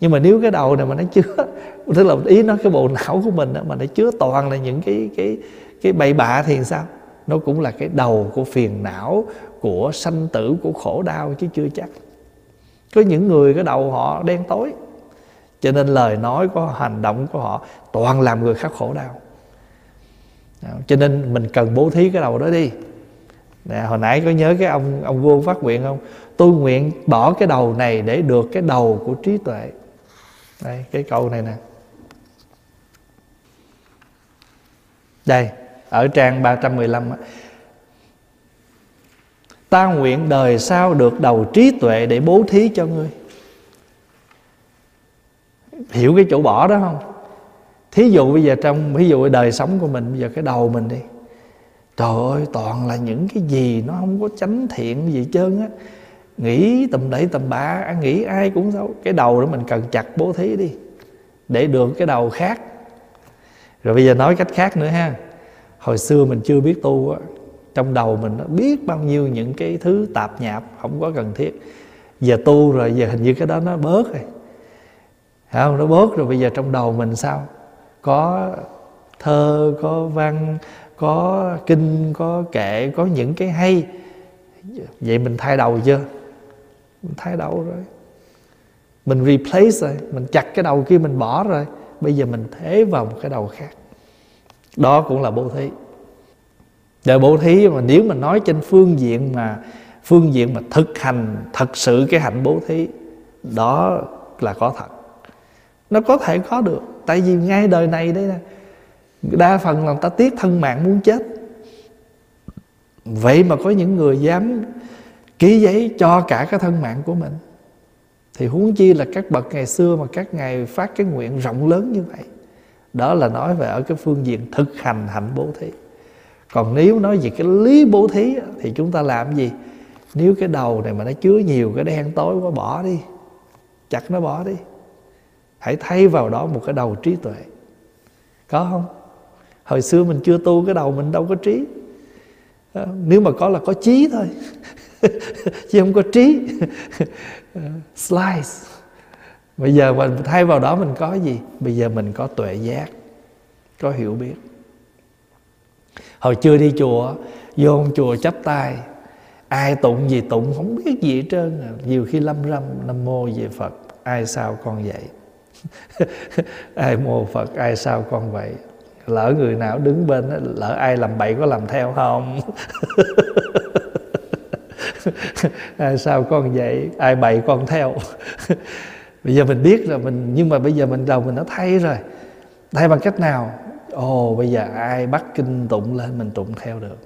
S1: Nhưng mà nếu cái đầu này mà nó chứa tức là ý nó cái bộ não của mình đó, mà nó chứa toàn là những cái cái cái bậy bạ thì sao? Nó cũng là cái đầu của phiền não của sanh tử của khổ đau chứ chưa chắc. Có những người cái đầu họ đen tối cho nên lời nói của hành động của họ toàn làm người khác khổ đau. Cho nên mình cần bố thí cái đầu đó đi. Nè, hồi nãy có nhớ cái ông ông vua phát nguyện không? Tôi nguyện bỏ cái đầu này để được cái đầu của trí tuệ. Đây cái câu này nè. Đây ở trang 315 Ta nguyện đời sau được đầu trí tuệ để bố thí cho ngươi. Hiểu cái chỗ bỏ đó không? Thí dụ bây giờ trong Ví dụ đời sống của mình, Bây giờ cái đầu mình đi. Trời ơi, toàn là những cái gì Nó không có chánh thiện gì trơn á. Nghĩ tầm đẩy tầm bạ Nghĩ ai cũng xấu. Cái đầu đó mình cần chặt bố thí đi, Để được cái đầu khác. Rồi bây giờ nói cách khác nữa ha. Hồi xưa mình chưa biết tu á Trong đầu mình nó biết bao nhiêu những cái thứ tạp nhạp Không có cần thiết. Giờ tu rồi giờ hình như cái đó nó bớt rồi. Không? Nó bớt rồi bây giờ trong đầu mình sao? Có thơ, có văn Có kinh, có kệ Có những cái hay. Vậy mình thay đầu chưa? Mình thay đầu rồi. Mình replace rồi Mình chặt cái đầu kia mình bỏ rồi. Bây giờ mình thế vào một cái đầu khác. Đó cũng là bố thí. Để bố thí mà nếu mà nói trên phương diện mà, Phương diện mà thực hành Thật sự cái hạnh bố thí, Đó là có thật. Nó có thể có được, tại vì ngay đời này đây nè, đa phần là người ta tiếc thân mạng muốn chết. Vậy mà có những người dám ký giấy cho cả cái thân mạng của mình, thì huống chi là các bậc ngày xưa mà các ngài phát cái nguyện rộng lớn như vậy đó là nói về ở cái phương diện thực hành hạnh bố thí. Còn nếu nói về cái lý bố thí thì chúng ta làm gì? Nếu cái đầu này mà nó chứa nhiều cái đen tối quá, bỏ đi. Chặt nó bỏ đi. Hãy thay vào đó một cái đầu trí tuệ. Có không? Hồi xưa mình chưa tu cái đầu mình đâu có trí. Ờ, nếu mà có là có trí thôi. Chứ không có trí. Ờ, slice bây giờ mình thay vào đó mình có gì? Bây giờ mình có tuệ giác có hiểu biết. Hồi chưa đi chùa vô chùa chắp tay ai tụng gì tụng không biết gì hết trơn à. nhiều khi lâm râm nam mô về phật ai sao con vậy? Ai mô phật ai sao con vậy? Lỡ người nào đứng bên đó, lỡ ai làm bậy có làm theo không? Ai sao con vậy? Ai bậy con theo? bây giờ mình biết rồi, mình, nhưng mà bây giờ mình đầu mình đã thay rồi. Thay bằng cách nào? Ồ, bây giờ ai bắt kinh tụng lên mình tụng theo được.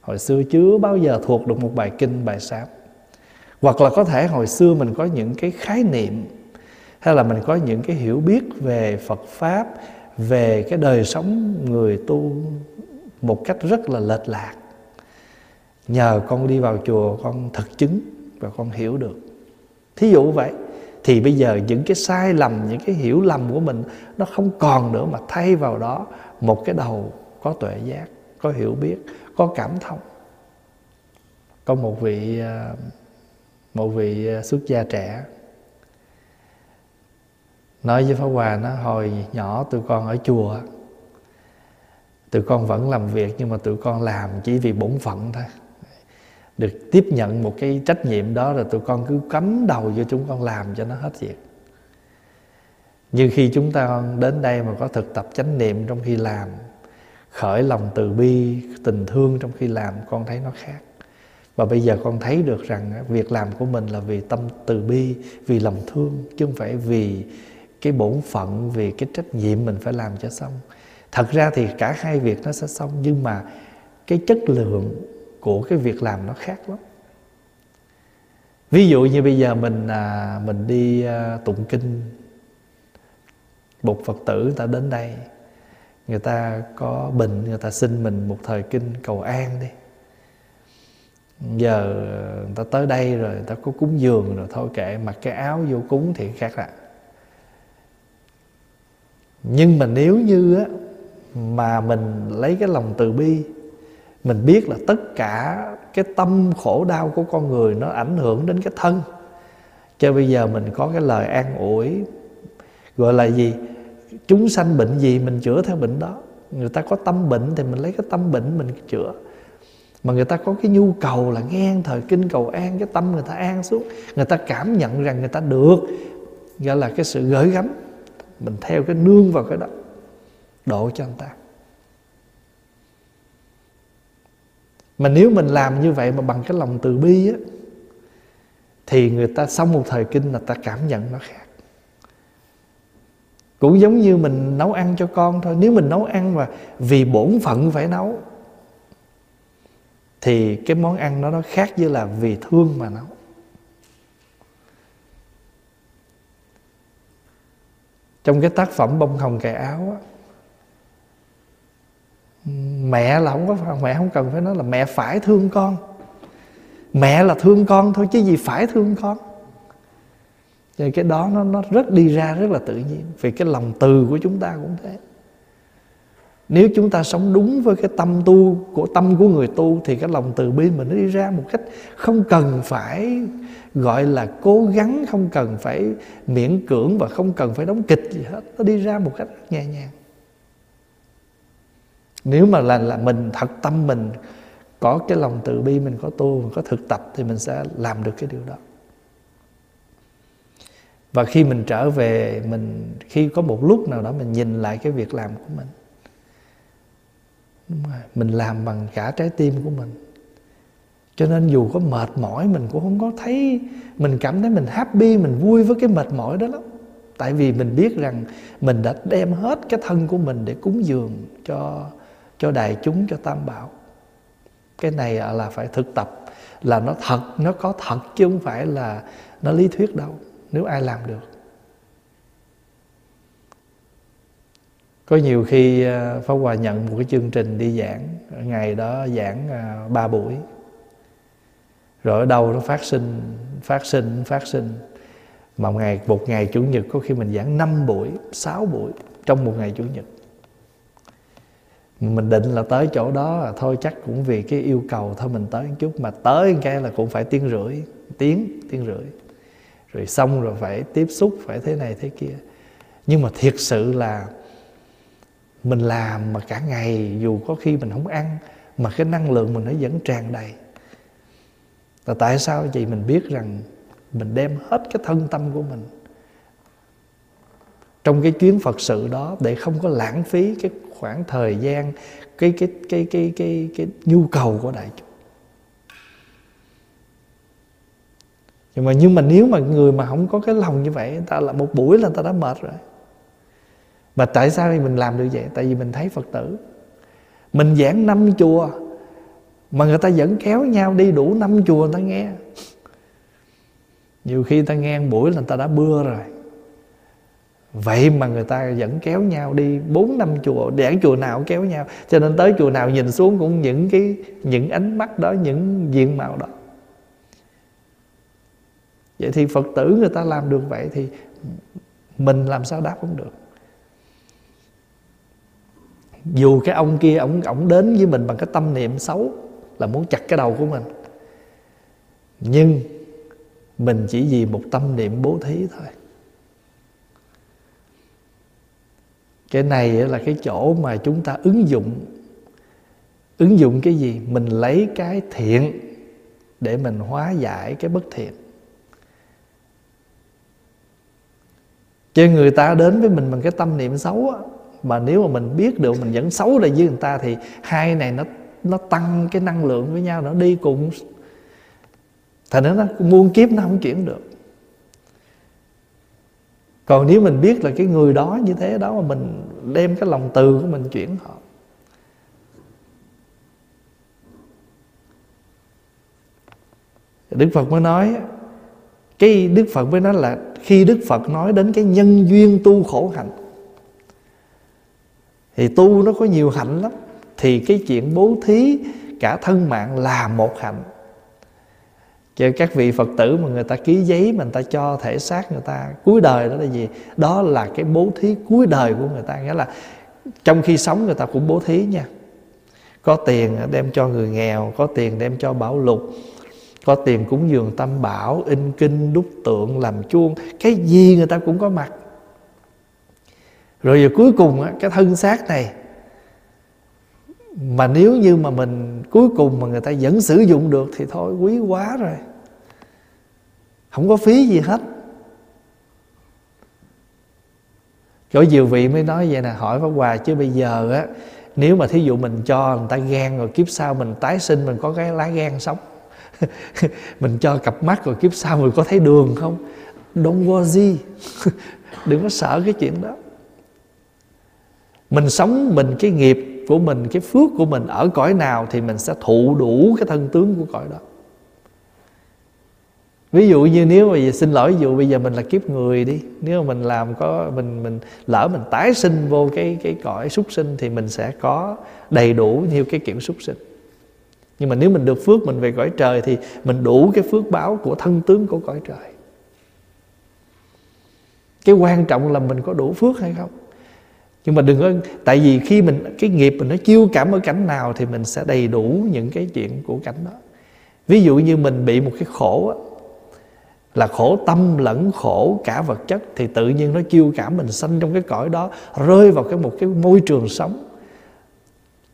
S1: Hồi xưa chưa bao giờ thuộc được một bài kinh, bài sám. Hoặc là có thể hồi xưa mình có những cái khái niệm, hay là mình có những cái hiểu biết về Phật pháp, về cái đời sống người tu một cách rất là lệch lạc. Nhờ con đi vào chùa con thực chứng và con hiểu được. Thí dụ vậy thì bây giờ những cái sai lầm, những cái hiểu lầm của mình nó không còn nữa mà thay vào đó một cái đầu có tuệ giác, có hiểu biết, có cảm thông. Có một vị à, một vị à, xuất gia trẻ nói với Pháp Hòa nó, hồi nhỏ tụi con ở chùa, tụi con vẫn làm việc nhưng mà tụi con làm chỉ vì bổn phận thôi được tiếp nhận một cái trách nhiệm đó rồi tụi con cứ cắm đầu vô chúng con làm cho nó hết việc. Nhưng khi chúng ta đến đây mà có thực tập chánh niệm trong khi làm, khởi lòng từ bi, tình thương trong khi làm, con thấy nó khác. Và bây giờ con thấy được rằng việc làm của mình là vì tâm từ bi, vì lòng thương, chứ không phải vì cái bổn phận, vì cái trách nhiệm mình phải làm cho xong. Thật ra thì cả hai việc nó sẽ xong, nhưng mà cái chất lượng của cái việc làm nó khác lắm. Ví dụ như bây giờ mình à, mình đi à, tụng kinh một phật tử người ta đến đây người ta có bệnh người ta xin mình một thời kinh cầu an đi. Giờ người ta tới đây rồi người ta có cúng giường rồi thôi kệ mặc cái áo vô cúng thì khác lạ nhưng mà nếu như á mà mình lấy cái lòng từ bi mình biết là tất cả cái tâm khổ đau của con người nó ảnh hưởng đến cái thân. Cho bây giờ mình có cái lời an ủi, gọi là gì? Chúng sanh bệnh gì mình chữa theo bệnh đó. Người ta có tâm bệnh thì mình lấy cái tâm bệnh mình chữa. Mà người ta có cái nhu cầu là nghe thời kinh cầu an, cái tâm người ta an xuống. Người ta cảm nhận rằng người ta được, gọi là cái sự gửi gắm. Mình theo cái nương vào cái đó, độ cho người ta. Mà nếu mình làm như vậy mà bằng cái lòng từ bi á, thì người ta xong một thời kinh là ta cảm nhận nó khác. Cũng giống như mình nấu ăn cho con thôi. Nếu mình nấu ăn mà vì bổn phận phải nấu, thì cái món ăn đó nó khác với là vì thương mà nấu. Trong cái tác phẩm bông hồng cài áo á mẹ là không có mẹ không cần phải nói là mẹ phải thương con. Mẹ là thương con thôi, chứ gì phải thương con. Thì cái đó nó nó rất đi ra rất là tự nhiên. Vì cái lòng từ của chúng ta cũng thế. Nếu chúng ta sống đúng với cái tâm tu của, tâm của người tu, thì cái lòng từ bi mình nó đi ra một cách không cần phải gọi là cố gắng, không cần phải miễn cưỡng và không cần phải đóng kịch gì hết. Nó đi ra một cách nhẹ nhàng nếu mà là là mình thật tâm mình có cái lòng từ bi mình có tu mình có thực tập thì mình sẽ làm được cái điều đó. Và khi mình trở về mình khi có một lúc nào đó mình nhìn lại cái việc làm của mình đúng rồi, mình làm bằng cả trái tim của mình. Cho nên dù có mệt mỏi mình cũng không có thấy mình cảm thấy mình happy mình vui với cái mệt mỏi đó lắm. Tại vì mình biết rằng mình đã đem hết cái thân của mình để cúng dường cho cho đại chúng, cho tam bảo. Cái này à, là phải thực tập, là nó thật, nó có thật chứ không phải là nó lý thuyết đâu, nếu ai làm được. Có nhiều khi à, Pháp Hòa nhận một cái chương trình đi giảng, ngày đó giảng à, ba buổi. Rồi ở đâu nó phát sinh phát sinh phát sinh. Mà một ngày một ngày chủ nhật có khi mình giảng 5 buổi 6 buổi trong một ngày chủ nhật mình định là tới chỗ đó là thôi chắc cũng vì cái yêu cầu thôi, mình tới một chút. Mà tới cái là cũng phải tiếng rưỡi, tiếng tiếng rưỡi. Rồi xong rồi phải tiếp xúc, phải thế này thế kia. Nhưng mà thiệt sự là mình làm mà cả ngày, dù có khi mình không ăn, mà cái năng lượng mình nó vẫn tràn đầy. Là tại sao? Vậy mình biết rằng mình đem hết cái thân tâm của mình trong cái chuyến Phật sự đó, để không có lãng phí cái khoảng thời gian, cái cái cái cái cái cái nhu cầu của đại chúng. Nhưng mà nhưng mà nếu mà người mà không có cái lòng như vậy, ta là một buổi là ta đã mệt rồi. Mà tại sao thì mình làm được vậy? Tại vì mình thấy phật tử. Mình giảng năm chùa, mà người ta vẫn kéo nhau đi đủ năm chùa người ta nghe. Nhiều khi ta nghe một buổi là người ta đã bưa rồi vậy mà người ta vẫn kéo nhau đi, bốn năm chùa đẻ chùa nào cũng kéo nhau. Cho nên tới chùa nào nhìn xuống cũng những cái, những ánh mắt đó, những diện mạo đó. Vậy thì phật tử người ta làm được vậy thì mình làm sao đáp không được? Dù cái ông kia, ông ông đến với mình bằng cái tâm niệm xấu là muốn chặt cái đầu của mình. Nhưng mình chỉ vì một tâm niệm bố thí thôi. Cái này là cái chỗ mà chúng ta ứng dụng. Ứng dụng cái gì? Mình lấy cái thiện để mình hóa giải cái bất thiện. Chứ người ta đến với mình bằng cái tâm niệm xấu á, mà nếu mà mình biết được mình vẫn xấu lại với người ta thì hai này nó nó tăng cái năng lượng với nhau, nó đi cùng. Thành ra nó muôn kiếp nó không chuyển được còn nếu mình biết là cái người đó như thế đó mà mình đem cái lòng từ của mình chuyển họ. Đức Phật mới nói, Cái Đức Phật mới nói là Khi Đức Phật nói đến cái nhân duyên tu khổ hạnh, Thì tu nó có nhiều hạnh lắm. Thì cái chuyện bố thí Cả thân mạng là một hạnh cho các vị Phật tử mà người ta ký giấy mà người ta cho thể xác người ta, cuối đời đó là gì? Đó là cái bố thí cuối đời của người ta. Nghĩa là trong khi sống người ta cũng bố thí nha. Có tiền đem cho người nghèo, có tiền đem cho bảo lục có tiền cúng dường tâm bảo, in kinh, đúc tượng, làm chuông. Cái gì người ta cũng có mặt. Rồi giờ cuối cùng cái thân xác này, mà nếu như mà mình cuối cùng mà người ta vẫn sử dụng được thì thôi, quý quá rồi không có phí gì hết. Chỗ nhiều vị mới nói vậy nè, hỏi pháp hòa, chứ bây giờ á, nếu mà thí dụ mình cho người ta gan rồi kiếp sau mình tái sinh, mình có cái lá gan sống, mình cho cặp mắt rồi kiếp sau mình có thấy đường không? Don't worry. Đừng có sợ cái chuyện đó. Mình sống mình cái nghiệp của mình, cái phước của mình ở cõi nào thì mình sẽ thụ đủ cái thân tướng của cõi đó ví dụ như nếu mà xin lỗi ví dụ bây giờ mình là kiếp người đi nếu mà mình làm có mình mình lỡ mình tái sinh vô cái cái cõi súc sinh thì mình sẽ có đầy đủ nhiều cái kiểu súc sinh. Nhưng mà nếu mình được phước mình về cõi trời thì mình đủ cái phước báo của thân tướng của cõi trời. Cái quan trọng là mình có đủ phước hay không? Nhưng mà đừng có tại vì khi mình cái nghiệp mình nó chiêu cảm ở cảnh nào thì mình sẽ đầy đủ những cái chuyện của cảnh đó. Ví dụ như mình bị một cái khổ á, là khổ tâm lẫn khổ cả vật chất, thì tự nhiên nó chiêu cảm mình sanh trong cái cõi đó, rơi vào cái một cái môi trường sống.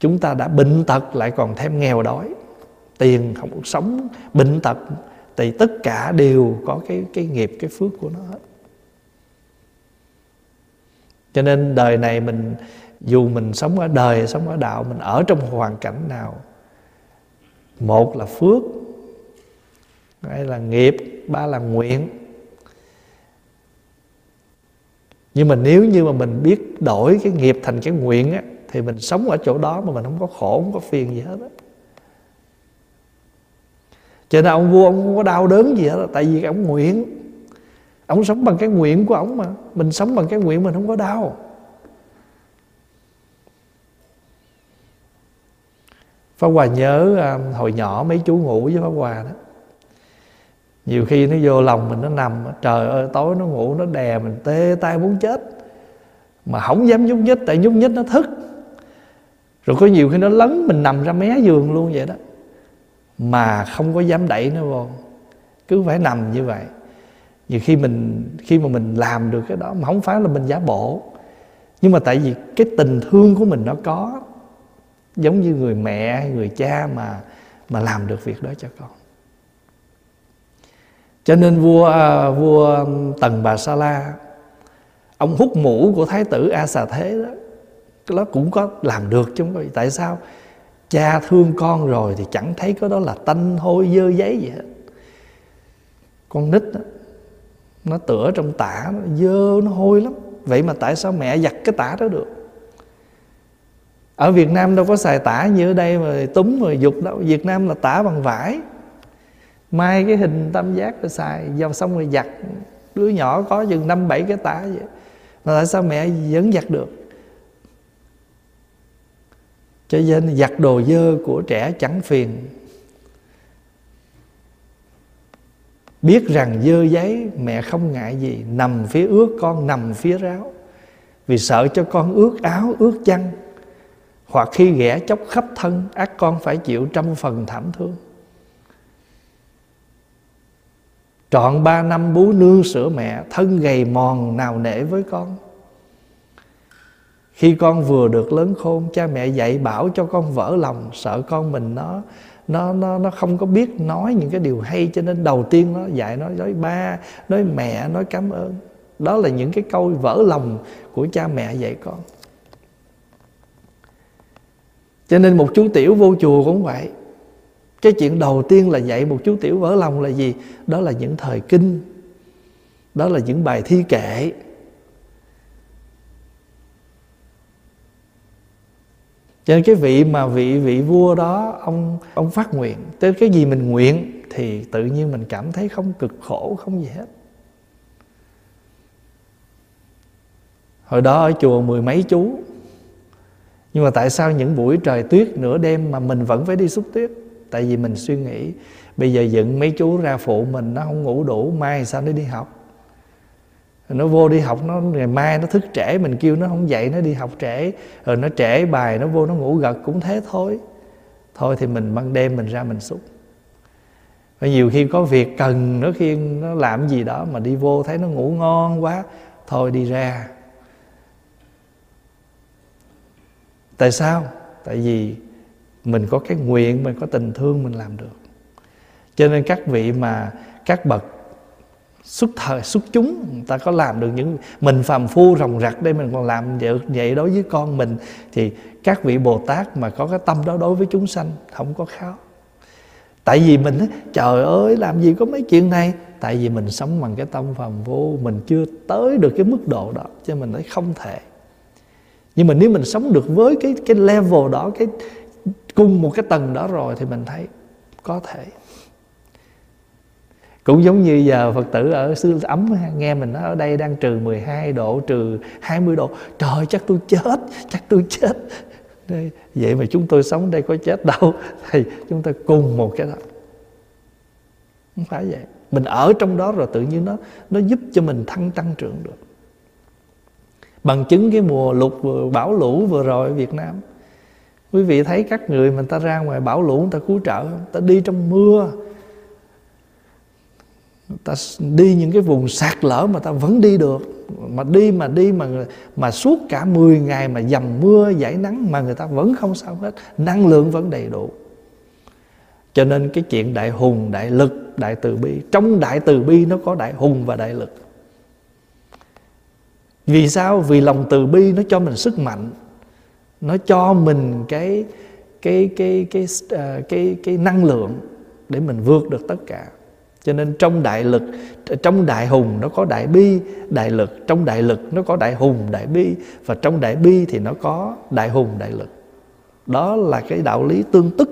S1: Chúng ta đã bệnh tật lại còn thêm nghèo đói, tiền không sống, bệnh tật, thì tất cả đều có cái cái nghiệp, cái phước của nó hết. Cho nên đời này mình, dù mình sống ở đời, sống ở đạo, mình ở trong hoàn cảnh nào, một là phước hai là nghiệp ba là nguyện. Nhưng mà nếu như mà mình biết đổi cái nghiệp thành cái nguyện á, thì mình sống ở chỗ đó mà mình không có khổ, không có phiền gì hết á. Cho nên ông vua ông không có đau đớn gì hết tại vì ông nguyện. Ông sống bằng cái nguyện của ông mà, mình sống bằng cái nguyện mình không có đau. Pháp Hòa nhớ à, hồi nhỏ mấy chú ngủ với Pháp Hòa đó. Nhiều khi nó vô lòng mình, nó nằm, Trời ơi, tối nó ngủ, nó đè mình tê tay muốn chết. Mà không dám nhúc nhích, Tại nhúc nhích nó thức. Rồi có nhiều khi nó lấn mình nằm ra mé giường luôn vậy đó. Mà không có dám đẩy nó vô. Cứ phải nằm như vậy. Nhiều khi mình, khi mà mình làm được cái đó, mà không phải là mình giả bộ. Nhưng mà tại vì cái tình thương của mình nó có. Giống như người mẹ người cha mà mà làm được việc đó cho con cho nên vua à, vua tần bà sa la ông hút mũ của thái tử a xà thế đó nó cũng có làm được chứ không tại sao? Cha thương con rồi thì chẳng thấy có đó là tanh hôi dơ giấy gì hết. Con nít đó, nó tựa trong tả nó dơ nó hôi lắm. Vậy mà tại sao mẹ giặt cái tả đó được? Ở Việt Nam đâu có xài tả như ở đây mà túm rồi dục đâu. Việt Nam là tả bằng vải mai cái hình tam giác rồi xài, vào xong rồi giặt. Đứa nhỏ có chừng năm, bảy cái tả vậy. Mà tại sao mẹ vẫn giặt được? Cho nên giặt đồ dơ của trẻ chẳng phiền. Biết rằng dơ giấy, mẹ không ngại gì. Nằm phía ướt con nằm phía ráo. Vì sợ cho con ướt áo ướt chăn. Hoặc khi ghẻ chóc khắp thân, ác con phải chịu trăm phần thảm thương. Trọn ba năm bú nương sữa mẹ, thân gầy mòn nào nể với con. Khi con vừa được lớn khôn, cha mẹ dạy bảo cho con vỡ lòng, sợ con mình nó nó nó nó không có biết nói những cái điều hay, cho nên đầu tiên nó dạy nó, nói ba, nói mẹ, nói cảm ơn. Đó là những cái câu vỡ lòng của cha mẹ dạy con. Cho nên một chú tiểu vô chùa cũng vậy cái chuyện đầu tiên là dạy một chú tiểu vỡ lòng là gì? Đó là những thời kinh. Đó là những bài thi kệ. Cho nên cái vị mà vị vị vua đó, ông ông phát nguyện, tới cái gì mình nguyện thì tự nhiên mình cảm thấy không cực khổ, không gì hết. Hồi đó ở chùa mười mấy chú. Nhưng mà tại sao những buổi trời tuyết nửa đêm mà mình vẫn phải đi xúc tuyết? Tại vì mình suy nghĩ, bây giờ dựng mấy chú ra phụ mình, nó không ngủ đủ, mai sao nó đi học? Nó vô đi học, nó ngày mai nó thức trễ, mình kêu nó không dậy, nó đi học trễ. Rồi nó trễ bài, nó vô, nó ngủ gật, cũng thế thôi. Thôi thì mình ban đêm mình ra mình xúc. Và nhiều khi có việc cần, nó khi nó làm gì đó mà đi vô thấy nó ngủ ngon quá, thôi đi ra. Tại sao? Tại vì mình có cái nguyện mình có tình thương mình làm được. Cho nên các vị mà các bậc xuất thời xuất chúng người ta có làm được những mình phàm phu rồng rặc đây mình còn làm vậy, vậy đối với con mình thì các vị bồ tát mà có cái tâm đó đối với chúng sanh không có khó. Tại vì mình nói, trời ơi làm gì có mấy chuyện này? Tại vì mình sống bằng cái tâm phàm phu mình chưa tới được cái mức độ đó cho mình nói không thể. Nhưng mà nếu mình sống được với cái cái level đó cái cùng một cái tầng đó rồi thì mình thấy có thể. Cũng giống như giờ Phật tử ở xứ ấm nghe mình nói ở đây đang trừ 12 độ trừ 20 độ. Trời chắc tôi chết chắc tôi chết. Đây, vậy mà chúng tôi sống đây có chết đâu. Thì chúng ta cùng một cái đó. Không phải vậy. Mình ở trong đó rồi tự nhiên nó nó giúp cho mình thăng tăng trưởng được. Bằng chứng cái mùa lụt vừa bão lũ vừa rồi ở Việt Nam quý vị thấy các người mà ta ra ngoài bão lũ ta cứu trợ không? Ta đi trong mưa. Ta đi những cái vùng sạt lở mà ta vẫn đi được. Mà đi mà đi mà mà suốt cả 10 ngày mà dầm mưa giải nắng mà người ta vẫn không sao hết. Năng lượng vẫn đầy đủ. Cho nên cái chuyện đại hùng, đại lực, đại từ bi, trong đại từ bi nó có đại hùng và đại lực. Vì sao? Vì lòng từ bi nó cho mình sức mạnh nó cho mình cái cái cái cái cái cái, cái năng lượng để mình vượt được tất cả. Cho nên trong đại lực trong đại hùng nó có đại bi đại lực. Trong đại lực nó có đại hùng đại bi. Và trong đại bi thì nó có đại hùng đại lực. Đó là cái đạo lý tương tức.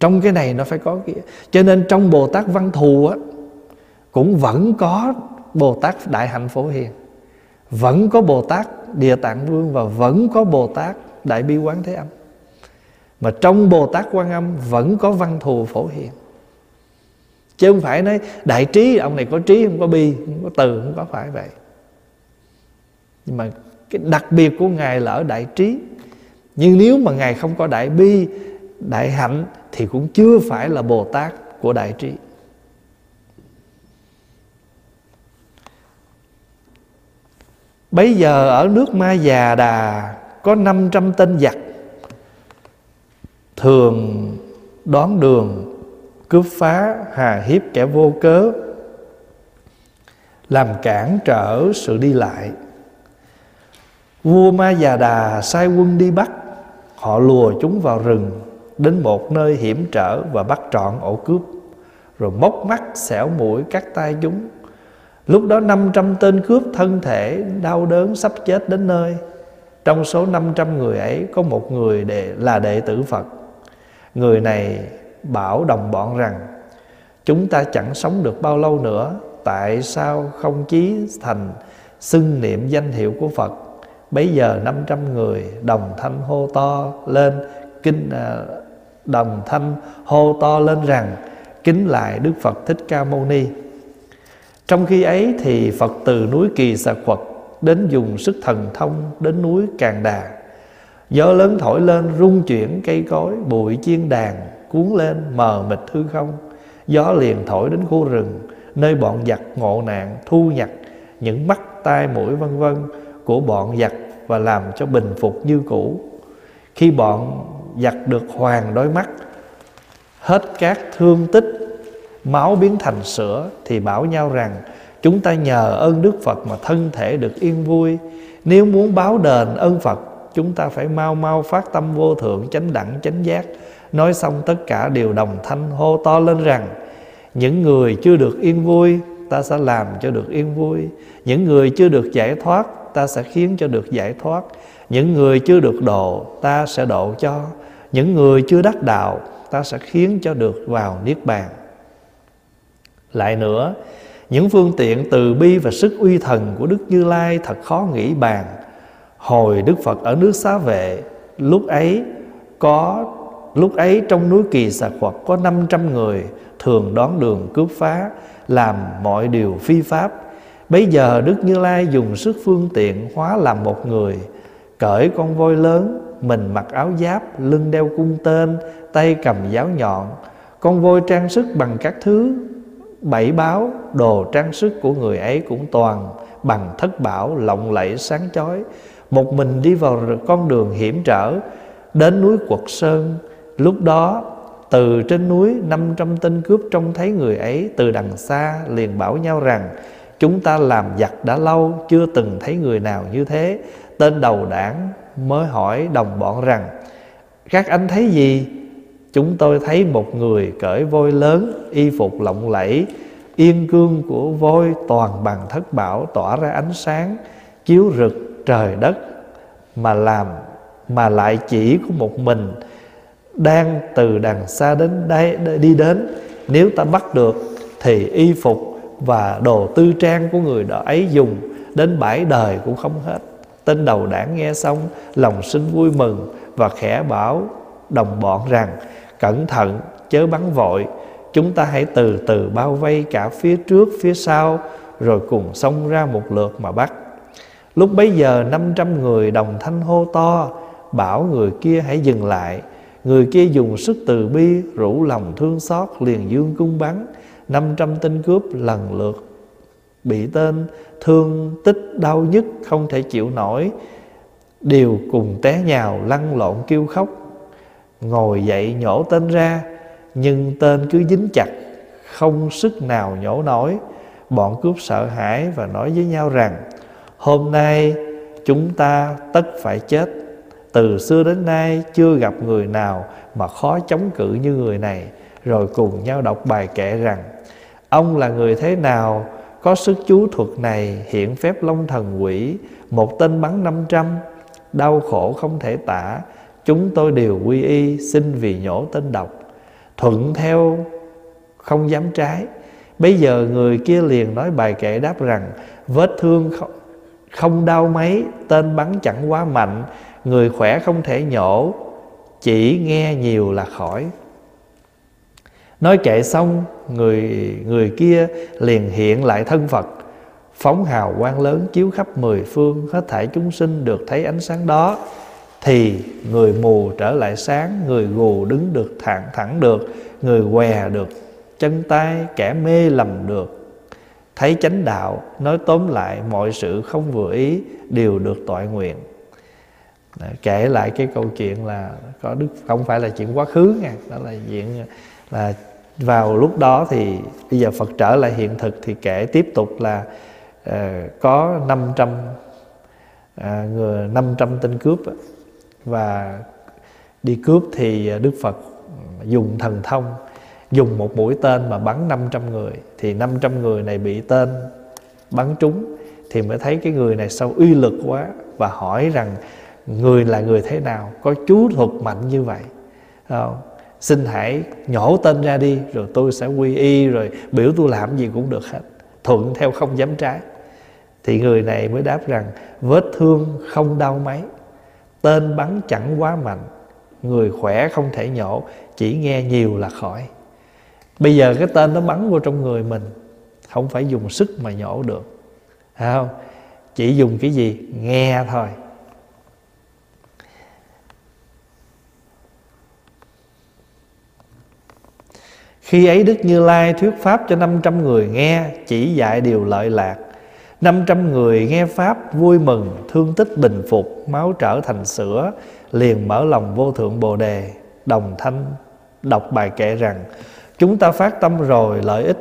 S1: Trong cái này nó phải có kia cho nên trong bồ tát văn thù á cũng vẫn có bồ tát đại hạnh phổ hiền vẫn có bồ tát, địa tạng vương, và vẫn có bồ tát đại bi quán thế âm. Mà trong bồ tát quan âm vẫn có văn thù phổ hiền. Chứ không phải nói, đại trí, ông này có trí, không có bi, không có từ, không có phải vậy. Nhưng mà cái đặc biệt của ngài là ở đại trí. Nhưng nếu mà ngài không có đại bi, đại hạnh, thì cũng chưa phải là bồ tát của đại trí. Bây giờ ở nước Ma Già Đà Có 500 tên giặc. Thường đón đường, Cướp phá hà hiếp kẻ vô cớ, Làm cản trở sự đi lại. Vua Ma Già Đà sai quân đi bắt Họ lùa chúng vào rừng, Đến một nơi hiểm trở Và bắt trọn ổ cướp, Rồi móc mắt xẻo mũi cắt tay chúng. Lúc đó 500 tên cướp thân thể đau đớn sắp chết đến nơi. Trong số 500 người ấy có một người đệ, là đệ tử Phật. Người này bảo đồng bọn rằng Chúng ta chẳng sống được bao lâu nữa tại sao không chí thành xưng niệm danh hiệu của Phật? Bây giờ 500 người đồng thanh hô to lên kinh à, đồng thanh hô to lên rằng kính lại Đức Phật Thích Ca Mâu Ni. Trong khi ấy thì Phật từ núi Kỳ Sà Quật đến dùng sức thần thông đến núi Càng Đà. Gió lớn thổi lên rung chuyển cây cối, bụi chiên đàn cuốn lên mờ mịt hư không. Gió liền thổi đến khu rừng nơi bọn giặc ngộ nạn thu nhặt những mắt tai mũi vân vân của bọn giặc và làm cho bình phục như cũ. Khi bọn giặc được hoàng đôi mắt hết các thương tích máu biến thành sữa thì bảo nhau rằng chúng ta nhờ ơn Đức Phật mà thân thể được yên vui. Nếu muốn báo đền ơn Phật, chúng ta phải mau mau phát tâm vô thượng chánh đẳng chánh giác. Nói xong tất cả đều đồng thanh hô to lên rằng những người chưa được yên vui ta sẽ làm cho được yên vui. Những người chưa được giải thoát ta sẽ khiến cho được giải thoát. Những người chưa được độ ta sẽ độ cho. Những người chưa đắc đạo ta sẽ khiến cho được vào niết bàn. Lại nữa, những phương tiện từ bi và sức uy thần của Đức Như Lai thật khó nghĩ bàn. Hồi Đức Phật ở nước xá vệ, lúc ấy có lúc ấy trong núi Kỳ Xà Quật có 500 người thường đón đường cướp phá, làm mọi điều phi pháp. Bây giờ Đức Như Lai dùng sức phương tiện hóa làm một người, cởi con voi lớn, mình mặc áo giáp, lưng đeo cung tên, tay cầm giáo nhọn. Con voi trang sức bằng các thứ bảy báo đồ trang sức của người ấy cũng toàn bằng thất bảo lộng lẫy sáng chói. Một mình đi vào con đường hiểm trở, đến núi quật sơn. Lúc đó, từ trên núi năm trăm tên cướp trông thấy người ấy từ đằng xa liền bảo nhau rằng, chúng ta làm giặc đã lâu, chưa từng thấy người nào như thế. Tên đầu đảng mới hỏi đồng bọn rằng, các anh thấy gì? Chúng tôi thấy một người cởi voi lớn, Y phục lộng lẫy, Yên cương của voi toàn bằng thất bảo Tỏa ra ánh sáng, Chiếu rực trời đất, Mà làm, Mà lại chỉ của một mình Đang từ đằng xa đến đây, đi đến. Nếu ta bắt được, Thì y phục và đồ tư trang của người đó ấy dùng Đến bãi đời cũng không hết. Tên đầu đảng nghe xong, Lòng sinh vui mừng Và khẽ bảo đồng bọn rằng Cẩn thận, chớ bắn vội. Chúng ta hãy từ từ bao vây cả phía trước, phía sau, Rồi cùng xông ra một lượt mà bắt. Lúc bấy giờ 500 người đồng thanh hô to, Bảo người kia hãy dừng lại. Người kia dùng sức từ bi, Rủ lòng thương xót, liền dương cung bắn. 500 tên cướp lần lượt Bị tên thương tích đau nhất Không thể chịu nổi. Đều cùng té nhào, lăn lộn kêu khóc. Ngồi dậy nhổ tên ra, Nhưng tên cứ dính chặt, Không sức nào nhổ nổi. Bọn cướp sợ hãi và nói với nhau rằng, Hôm nay chúng ta tất phải chết. Từ xưa đến nay chưa gặp người nào Mà khó chống cự như người này. Rồi cùng nhau đọc bài kệ rằng, Ông là người thế nào Có sức chú thuật này Hiện phép long thần quỷ, Một tên bắn năm trăm, Đau khổ không thể tả Chúng tôi đều quy y xin vì nhổ tên độc Thuận theo không dám trái. Bây giờ người kia liền nói bài kệ đáp rằng Vết thương không, không đau mấy Tên bắn chẳng quá mạnh Người khỏe không thể nhổ Chỉ nghe nhiều là khỏi. Nói kệ xong Người người kia liền hiện lại thân Phật. Phóng hào quang lớn chiếu khắp mười phương Hết thảy chúng sinh được thấy ánh sáng đó thì người mù trở lại sáng người gù đứng được thẳng thẳng được người què được chân tay kẻ mê lầm được. Thấy chánh đạo nói tóm lại mọi sự không vừa ý đều được tội nguyện. Kể lại cái câu chuyện là có đức không phải là chuyện quá khứ nha đó là chuyện là vào lúc đó thì bây giờ Phật trở lại hiện thực thì kể tiếp tục là uh, có 500 uh, à, người 500 tên cướp và đi cướp thì Đức Phật dùng thần thông, dùng một mũi tên mà bắn 500 người. Thì 500 người này bị tên bắn trúng thì mới thấy cái người này sao uy lực quá và hỏi rằng người là người thế nào, có chú thuật mạnh như vậy. Không? xin hãy nhổ tên ra đi, rồi tôi sẽ quy y, rồi biểu tôi làm gì cũng được hết. Thuận theo không dám trái. Thì người này mới đáp rằng, vết thương không đau mấy tên bắn chẳng quá mạnh, người khỏe không thể nhổ, chỉ nghe nhiều là khỏi. Bây giờ cái tên nó bắn vô trong người mình, không phải dùng sức mà nhổ được. Thấy không? Chỉ dùng cái gì? Nghe thôi. Khi ấy Đức Như Lai thuyết Pháp cho 500 người nghe, Chỉ dạy điều lợi lạc. 500 người nghe Pháp vui mừng, Thương tích bình phục, Máu trở thành sữa, Liền mở lòng vô thượng Bồ Đề. Đồng thanh đọc bài kệ rằng, Chúng ta phát tâm rồi, lợi ích,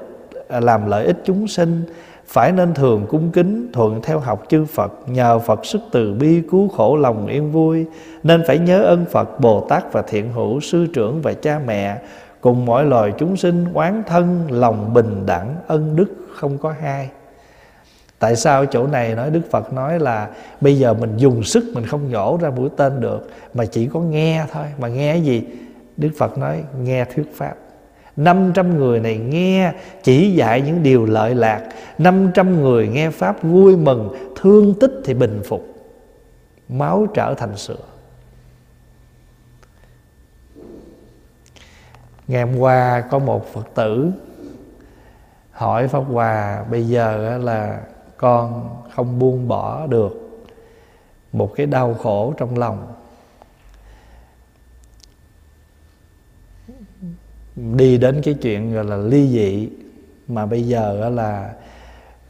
S1: Làm lợi ích chúng sinh, phải nên thường cung kính, thuận theo học chư Phật. Nhờ Phật sức từ bi cứu khổ lòng yên vui, Nên phải nhớ ơn Phật, Bồ Tát và thiện hữu, Sư trưởng và cha mẹ. Cùng mọi loài chúng sinh quán thân, Lòng bình đẳng, ân đức không có hai. Tại sao chỗ này nói Đức Phật nói là Bây giờ mình dùng sức, mình không nhổ ra mũi tên được, Mà chỉ có nghe thôi. Mà nghe gì? Đức Phật nói nghe thuyết pháp. 500 người này nghe, chỉ dạy những điều lợi lạc. 500 người nghe Pháp vui mừng, Thương tích thì bình phục. Máu trở thành sữa. Ngày hôm qua có một Phật tử Hỏi Pháp Hòa, Bây giờ là con không buông bỏ được Một cái đau khổ trong lòng. Đi đến cái chuyện gọi là ly dị mà bây giờ là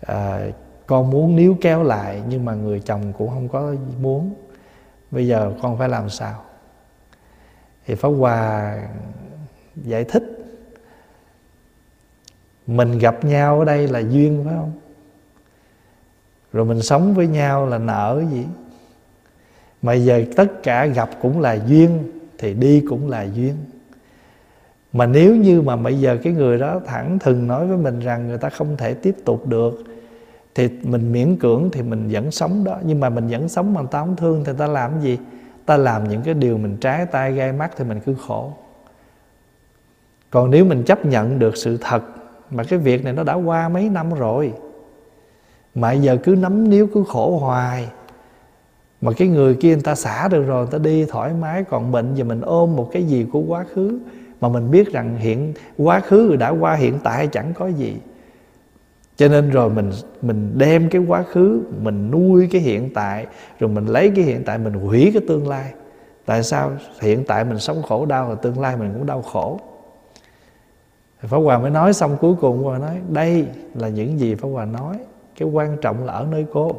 S1: à, con muốn níu kéo lại nhưng mà người chồng cũng không có muốn. Bây giờ con phải làm sao? Thì pháp hòa giải thích mình gặp nhau ở đây là duyên phải không? Rồi mình sống với nhau là nợ gì? Mà giờ tất cả gặp cũng là duyên, thì đi cũng là duyên. Mà nếu như mà bây giờ cái người đó thẳng thừng nói với mình rằng người ta không thể tiếp tục được, thì mình miễn cưỡng thì mình vẫn sống đó. Nhưng mà mình vẫn sống mà ta không thương thì ta làm gì? Ta làm những cái điều mình trái tay gai mắt thì mình cứ khổ. Còn nếu mình chấp nhận được sự thật mà cái việc này nó đã qua mấy năm rồi mà giờ cứ nắm níu, cứ khổ hoài. Mà cái người kia người ta xả được rồi, người ta đi thoải mái, còn bệnh giờ mình ôm một cái gì của quá khứ. Mà mình biết rằng hiện, quá khứ đã qua, hiện tại chẳng có gì. Cho nên rồi mình mình đem cái quá khứ, mình nuôi cái hiện tại, rồi mình lấy cái hiện tại, mình hủy cái tương lai. Tại sao? Hiện tại mình sống khổ đau rồi tương lai mình cũng đau khổ. Pháp Hòa mới nói xong cuối cùng Hòa nói, Đây là những gì Pháp Hòa nói. Cái quan trọng là ở nơi cô.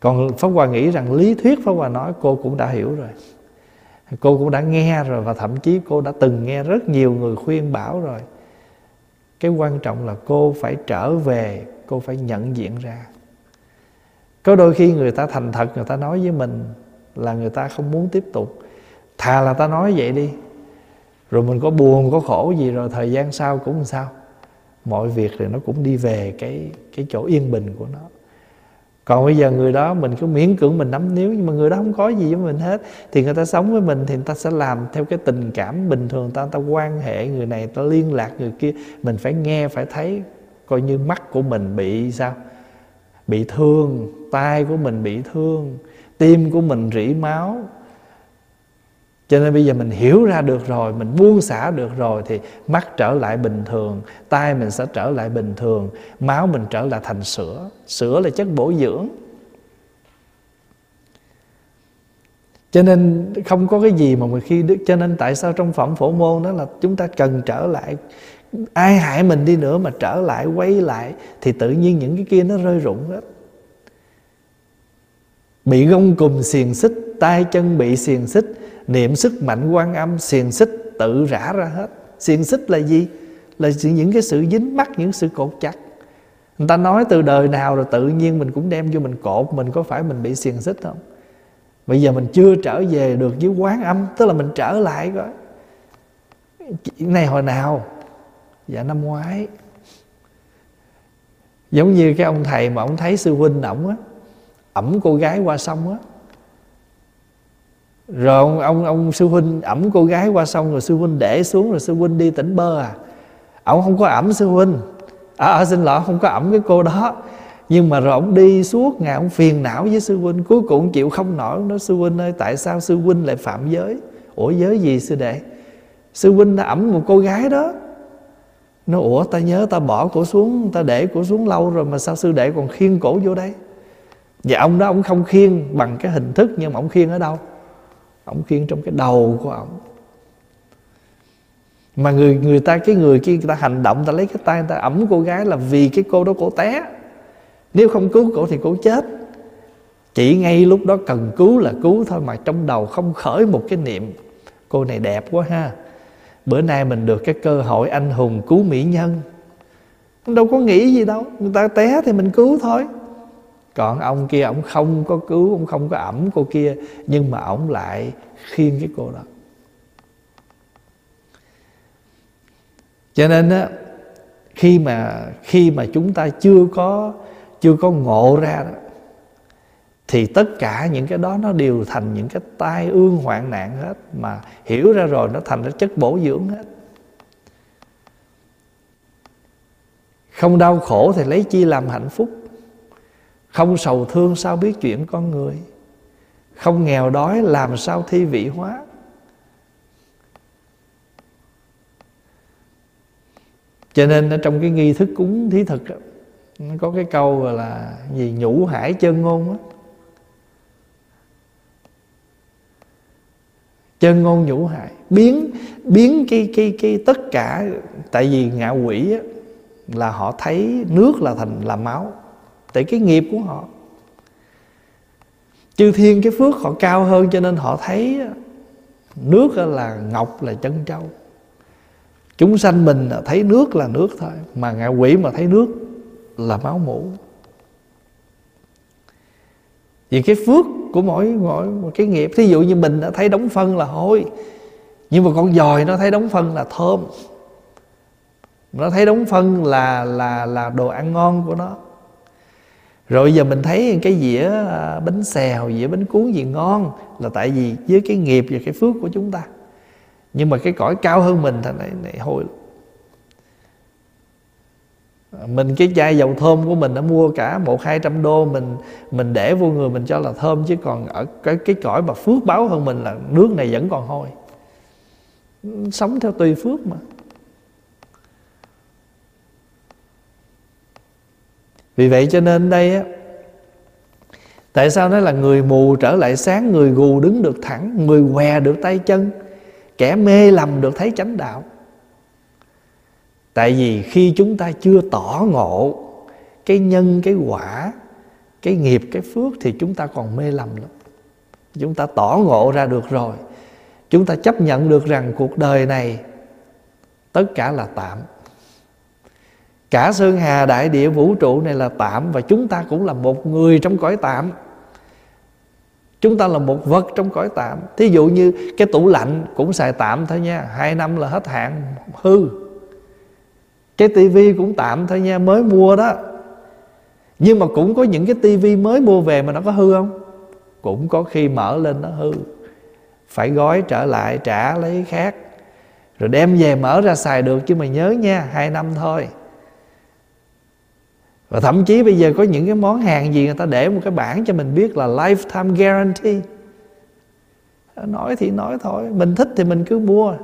S1: Còn Pháp Hòa nghĩ rằng lý thuyết Pháp Hòa nói, cô cũng đã hiểu rồi. Cô cũng đã nghe rồi và thậm chí cô đã từng nghe rất nhiều người khuyên bảo rồi. Cái quan trọng là cô phải trở về, cô phải nhận diện ra. Có đôi khi người ta thành thật, người ta nói với mình là người ta không muốn tiếp tục. Thà là ta nói vậy đi. Rồi mình có buồn, có khổ gì rồi, thời gian sau cũng sao? Mọi việc thì nó cũng đi về cái cái chỗ yên bình của nó. Còn bây giờ người đó mình cứ miễn cưỡng mình nắm níu nhưng mà người đó không có gì với mình hết, thì người ta sống với mình thì người ta sẽ làm theo cái tình cảm bình thường. Ta ta quan hệ người này, ta liên lạc người kia, mình phải nghe, phải thấy coi như mắt của mình bị sao? Bị thương, tai của mình bị thương, tim của mình rỉ máu cho nên bây giờ mình hiểu ra được rồi, mình buông xả được rồi thì mắt trở lại bình thường, tai mình sẽ trở lại bình thường, máu mình trở lại thành sữa. Sữa là chất bổ dưỡng. Cho nên không có cái gì mà khi đức, cho nên tại sao trong phẩm phổ môn đó là chúng ta cần trở lại, ai hại mình đi nữa mà trở lại, quay lại thì tự nhiên những cái kia nó rơi rụng hết. Bị gông cùm xiềng xích, tay chân bị xiềng xích niệm sức mạnh quan âm, xiềng xích tự rã ra hết. Xiềng xích là gì? Là những cái sự dính mắc, những sự cột chặt. Người ta nói từ đời nào rồi tự nhiên mình cũng đem vô mình cột, mình có phải mình bị xiềng xích không? Bây giờ mình chưa trở về được với quán âm, tức là mình trở lại coi chuyện này hồi nào? Dạ năm ngoái. Giống như cái ông thầy mà ông thấy sư huynh ổng á ẩm cô gái qua sông á rồi ông, ông ông sư huynh ẩm cô gái qua sông rồi sư huynh để xuống rồi sư huynh đi tỉnh bơ à? Ông không có ẩm sư huynh. À, à xin lỗi không có ẩm cái cô đó. Nhưng mà rồi ông đi suốt ngày ông phiền não với sư huynh cuối cùng chịu không nổi. Nó sư huynh ơi tại sao sư huynh lại phạm giới? Ủa giới gì sư đệ? Sư huynh đã ẩm một cô gái đó. Nó ủa ta nhớ ta bỏ cổ xuống ta để cổ xuống lâu rồi mà sao sư đệ còn khiêng cổ vô đây? Và ông đó ông không khiêng bằng cái hình thức nhưng mà ông khiêng ở đâu? Ông khiên trong cái đầu của ông mà người người ta, cái người kia người ta hành động ta lấy cái tay, người ta ẩm cô gái là vì cái cô đó cổ té. Nếu không cứu cổ thì cổ chết. Chỉ ngay lúc đó cần cứu là cứu thôi mà trong đầu không khởi một cái niệm, cô này đẹp quá ha. Bữa nay mình được cái cơ hội anh hùng cứu mỹ nhân. Đâu có nghĩ gì đâu. Người ta té thì mình cứu thôi còn ông kia, ông không có cứu, ông không có ẩm cô kia, nhưng mà ông lại khiêng cái cô đó. Cho nên á, khi mà khi mà chúng ta chưa có chưa có ngộ ra đó, thì tất cả những cái đó nó đều thành những cái tai ương hoạn nạn hết, mà hiểu ra rồi nó thành ra chất bổ dưỡng hết. Không đau khổ thì lấy chi làm hạnh phúc không sầu thương sao biết chuyện con người? Không nghèo đói làm sao thi vị hóa? Cho nên ở trong cái nghi thức cúng thí thực nó có cái câu gọi là gì? Nhũ hải chân ngôn á. Chân ngôn nhũ hải biến biến cái cái cái tất cả tại vì ngạ quỷ á, là họ thấy nước là thành là máu tại cái nghiệp của họ. Chư thiên cái phước họ cao hơn cho nên họ thấy nước là ngọc là chân trâu, chúng sanh mình thấy nước là nước thôi mà ngạ quỷ mà thấy nước là máu mủ. Vì cái phước của mỗi mỗi một cái nghiệp thí dụ như mình đã thấy đóng phân là hôi nhưng mà con dòi nó thấy đóng phân là thơm. Nó thấy đóng phân là là là đồ ăn ngon của nó rồi giờ mình thấy cái dĩa à, bánh xèo dĩa bánh cuốn gì ngon là tại vì với cái nghiệp và cái phước của chúng ta. Nhưng mà cái cõi cao hơn mình thì này, này hôi mình cái chai dầu thơm của mình đã mua cả một hai trăm đô mình mình để vô người mình cho là thơm chứ còn ở cái cái cõi mà phước báo hơn mình là nước này vẫn còn hôi. Sống theo tùy phước mà. Vì vậy cho nên đây á, tại sao nói là người mù trở lại sáng, người gù đứng được thẳng, người què được tay chân, kẻ mê lầm được thấy chánh đạo? Tại vì khi chúng ta chưa tỏ ngộ cái nhân, cái quả, cái nghiệp, cái phước thì chúng ta còn mê lầm lắm. Chúng ta tỏ ngộ ra được rồi. Chúng ta chấp nhận được rằng cuộc đời này tất cả là tạm cả sơn hà, đại địa, vũ trụ này là tạm và chúng ta cũng là một người trong cõi tạm. Chúng ta là một vật trong cõi tạm. Thí dụ như cái tủ lạnh cũng xài tạm thôi nha, hai năm là hết hạn, hư. Cái tivi cũng tạm thôi nha, mới mua đó. Nhưng mà cũng có những cái tivi mới mua về mà nó có hư không? Cũng có khi mở lên nó hư. Phải gói trở lại, trả lấy khác. Rồi đem về mở ra xài được, chứ mà nhớ nha, hai năm thôi và thậm chí bây giờ có những cái món hàng gì người ta để một cái bảng cho mình biết là lifetime guarantee. Nói thì nói thôi, mình thích thì mình cứ mua.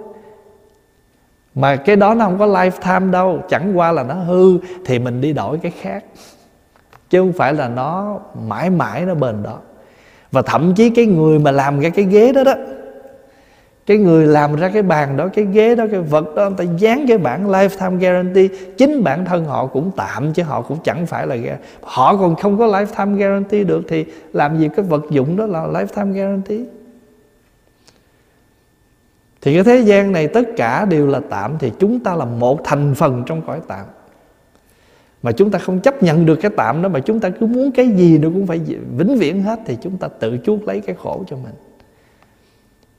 S1: Mà cái đó nó không có lifetime đâu, chẳng qua là nó hư thì mình đi đổi cái khác. Chứ không phải là nó mãi mãi nó bền đó. Và thậm chí cái người mà làm ra cái ghế đó đó cái người làm ra cái bàn đó, cái ghế đó, cái vật đó, người ta dán cái bản lifetime guarantee. Chính bản thân họ cũng tạm, chứ họ cũng chẳng phải là họ còn không có lifetime guarantee được, thì làm gì cái vật dụng đó là lifetime guarantee? Thì cái thế gian này tất cả đều là tạm, thì chúng ta là một thành phần trong cõi tạm. Mà chúng ta không chấp nhận được cái tạm đó, mà chúng ta cứ muốn cái gì nó cũng phải vĩnh viễn hết, thì chúng ta tự chuốc lấy cái khổ cho mình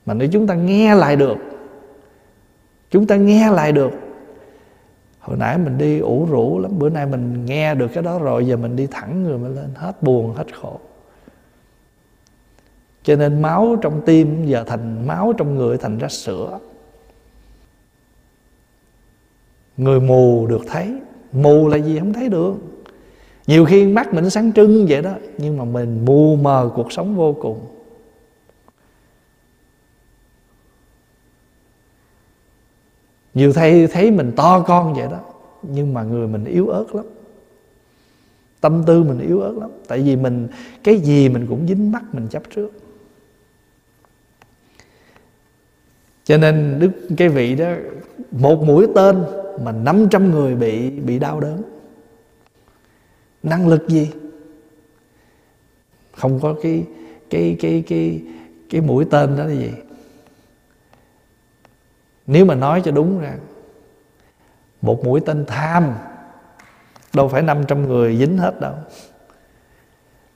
S1: mà nếu chúng ta nghe lại được, chúng ta nghe lại được. Hồi nãy mình đi ủ rũ lắm, bữa nay mình nghe được cái đó rồi, giờ mình đi thẳng người mình lên, hết buồn, hết khổ. Cho nên máu trong tim giờ thành, máu trong người thành ra sữa. Người mù được thấy, mù là gì không thấy được. Nhiều khi mắt mình sáng trưng vậy đó, nhưng mà mình mù mờ cuộc sống vô cùng. Nhiều thầy thấy mình to con vậy đó, nhưng mà người mình yếu ớt lắm. Tâm tư mình yếu ớt lắm, tại vì mình, cái gì mình cũng dính mắt mình chấp trước. Cho nên đức cái vị đó, một mũi tên mà 500 người bị bị đau đớn. Năng lực gì? Không có cái cái cái cái cái mũi tên đó là gì? Nếu mà nói cho đúng ra, một mũi tên tham, đâu phải 500 người dính hết đâu.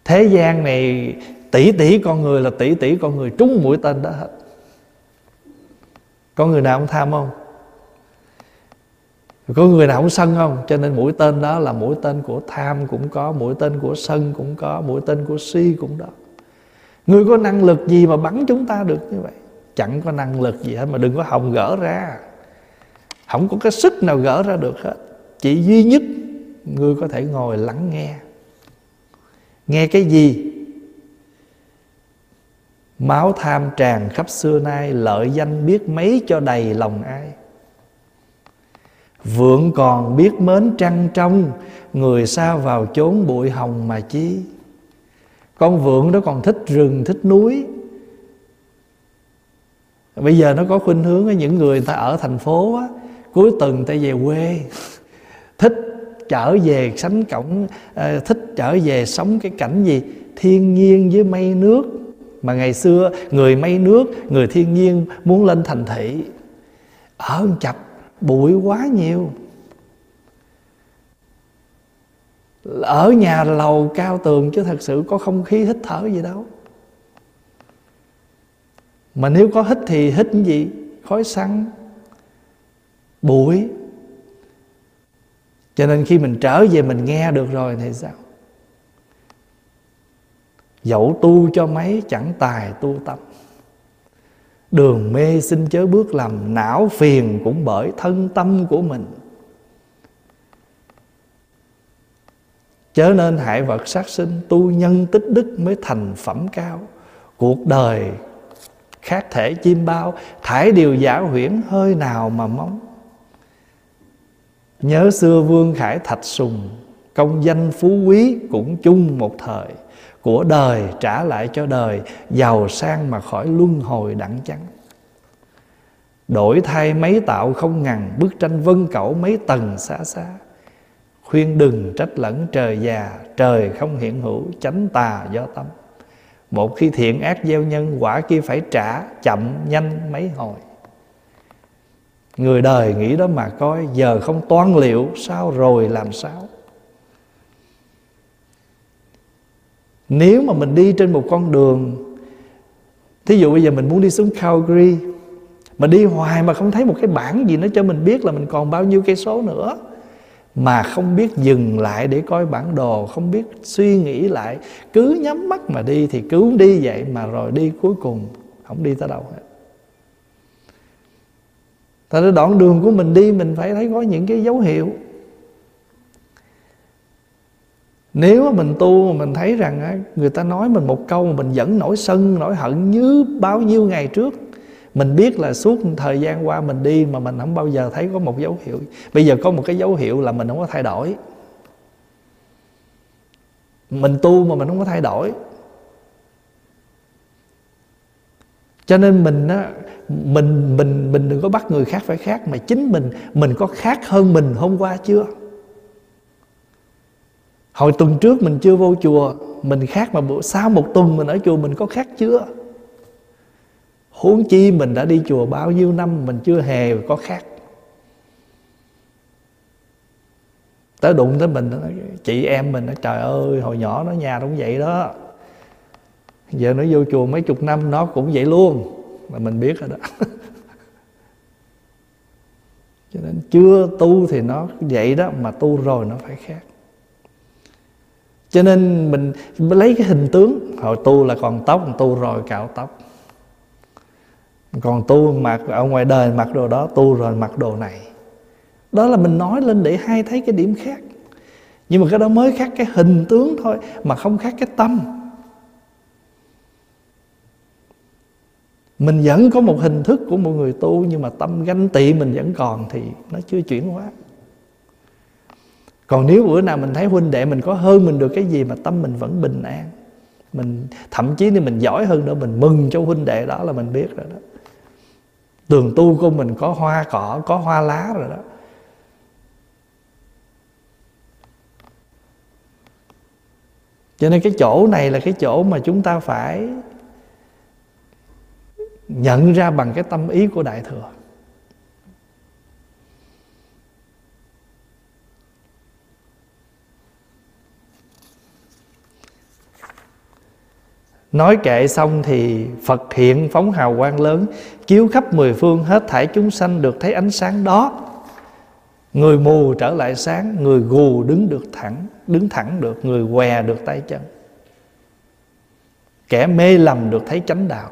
S1: Thế gian này tỷ tỷ con người là tỷ tỷ con người trúng mũi tên đó hết. Có người nào không tham không? Có người nào không sân không? Cho nên mũi tên đó là mũi tên của tham cũng có, mũi tên của sân cũng có, mũi tên của si cũng đó. Người có năng lực gì mà bắn chúng ta được như vậy? Chẳng có năng lực gì hết, mà đừng có hòng gỡ ra. Không có cái sức nào gỡ ra được hết. Chỉ duy nhất ngươi có thể ngồi lắng nghe. Nghe cái gì? Máu tham tràn khắp xưa nay, lợi danh biết mấy cho đầy lòng ai. Vượng còn biết mến trăng trong, người xa vào chốn bụi hồng mà chi. Con vượng đó còn thích rừng, thích núi bây giờ nó có khuynh hướng những người ta ở thành phố á, cuối tuần ta về quê. Thích trở về sánh cổng ờ, thích trở về sống cái cảnh gì thiên nhiên với mây nước. Mà ngày xưa người mây nước người thiên nhiên muốn lên thành thị. Ở chập bụi quá nhiều. Ở nhà lầu cao tường chứ thật sự có không khí hít thở gì đâu mà nếu có hít thì hít cái gì? Khói xăng, bụi. Cho nên khi mình trở về mình nghe được rồi thì sao? Dẫu tu cho mấy, chẳng tài tu tập. Đường mê xin chớ bước làm não phiền cũng bởi thân tâm của mình. Chớ nên hại vật sát sinh, tu nhân tích đức mới thành phẩm cao. Cuộc đời khác thể chim bao, thải điều giả huyễn hơi nào mà mong Nhớ xưa vương khải thạch sùng, Công danh phú quý cũng chung một thời. Của đời trả lại cho đời, Giàu sang mà khỏi luân hồi đẳng chắn. Đổi thay mấy tạo không ngần, Bức tranh vân cẩu mấy tầng xa xa. Khuyên đừng trách lẫn trời già, Trời không hiện hữu, chánh tà do tâm. Một khi thiện ác gieo nhân, Quả kia phải trả, chậm, nhanh mấy hồi. Người đời nghĩ đó mà coi, Giờ không toán liệu, sao rồi làm sao? Nếu mà mình đi trên một con đường, Thí dụ bây giờ mình muốn đi xuống Calgary, Mà đi hoài mà không thấy một cái bảng gì nó cho mình biết là mình còn bao nhiêu cây số nữa mà không biết dừng lại để coi bản đồ, Không biết suy nghĩ lại, Cứ nhắm mắt mà đi thì cứ đi vậy Mà rồi đi cuối cùng, không đi tới đâu hết. Tại cái đoạn đường của mình đi, Mình phải thấy có những cái dấu hiệu. Nếu mà mình tu mà mình thấy rằng Người ta nói mình một câu mà mình vẫn nổi sân, Nổi hận như bao nhiêu ngày trước mình biết là suốt thời gian qua mình đi Mà mình không bao giờ thấy có một dấu hiệu. Bây giờ có một cái dấu hiệu là mình không có thay đổi. Mình tu mà mình không có thay đổi. Cho nên mình á, mình mình mình đừng có bắt người khác phải khác, mà chính mình mình có khác hơn mình hôm qua chưa? Hồi tuần trước mình chưa vô chùa, mình khác mà bữa, sau một tuần mình ở chùa mình có khác chưa? Huống chi mình đã đi chùa bao nhiêu năm, mình chưa hề có khác. Tới đụng tới mình, nó chị em mình nó trời ơi, hồi nhỏ nó nhà nó cũng vậy đó. Giờ nó vô chùa mấy chục năm, nó cũng vậy luôn. Mà mình biết rồi đó. Cho nên chưa tu thì nó vậy đó, mà tu rồi nó phải khác. Cho nên mình lấy cái hình tướng, hồi tu là còn tóc, tu rồi cạo tóc còn tu mặc ở ngoài đời mặc đồ đó, tu rồi mặc đồ này. Đó là mình nói lên để hai thấy cái điểm khác. Nhưng mà cái đó mới khác cái hình tướng thôi, mà không khác cái tâm. Mình vẫn có một hình thức của một người tu, nhưng mà tâm ganh tị mình vẫn còn thì nó chưa chuyển hóa. Còn nếu bữa nào mình thấy huynh đệ mình có hơn mình được cái gì mà tâm mình vẫn bình an, mình, thậm chí nếu mình giỏi hơn nữa, mình mừng cho huynh đệ đó là mình biết rồi đó tường tu của mình có hoa cỏ, có hoa lá rồi đó. Cho nên cái chỗ này là cái chỗ mà chúng ta phải nhận ra bằng cái tâm ý của đại thừa. Nói kệ xong thì Phật hiện phóng hào quang lớn, Chiếu khắp mười phương, hết thảy chúng sanh được thấy ánh sáng đó. Người mù trở lại sáng, Người gù đứng được thẳng, Đứng thẳng được, Người què được tay chân. Kẻ mê lầm được thấy chánh đạo.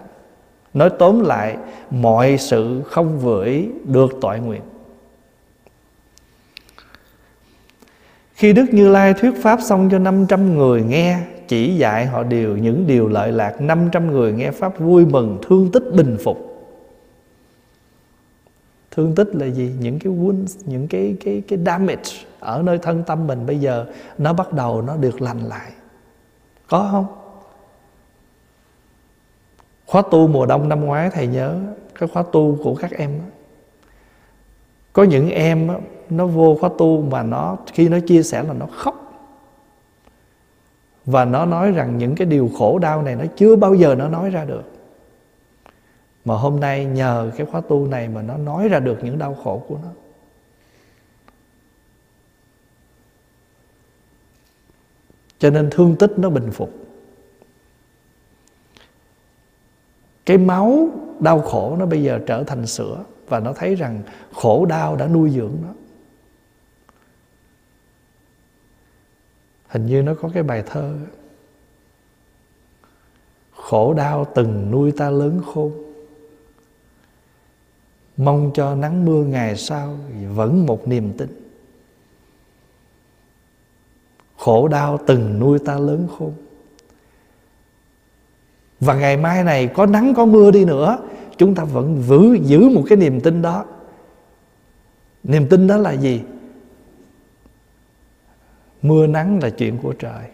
S1: Nói tóm lại, Mọi sự không vưỡi được tội nguyện. Khi Đức Như Lai thuyết pháp xong cho 500 người nghe chỉ dạy họ điều những điều lợi lạc 500 người nghe pháp vui mừng Thương tích bình phục Thương tích là gì? Những cái wounds, những cái cái cái damage ở nơi thân tâm mình bây giờ nó bắt đầu nó được lành lại. Có không? Khóa tu mùa đông năm ngoái thầy nhớ cái khóa tu của các em Có những em nó vô khóa tu mà nó khi nó chia sẻ là nó khóc và nó nói rằng những cái điều khổ đau này nó chưa bao giờ nó nói ra được. Mà hôm nay nhờ cái khóa tu này mà nó nói ra được những đau khổ của nó. Cho nên thương tích nó bình phục. Cái máu đau khổ nó bây giờ trở thành sữa và nó thấy rằng khổ đau đã nuôi dưỡng nó. Hình như nó có cái bài thơ. Khổ đau từng nuôi ta lớn khôn. Mong cho nắng mưa ngày sau vẫn một niềm tin. Khổ đau từng nuôi ta lớn khôn. Và ngày mai này có nắng có mưa đi nữa, chúng ta vẫn giữ giữ một cái niềm tin đó. Niềm tin đó là gì? Mưa nắng là chuyện của trời.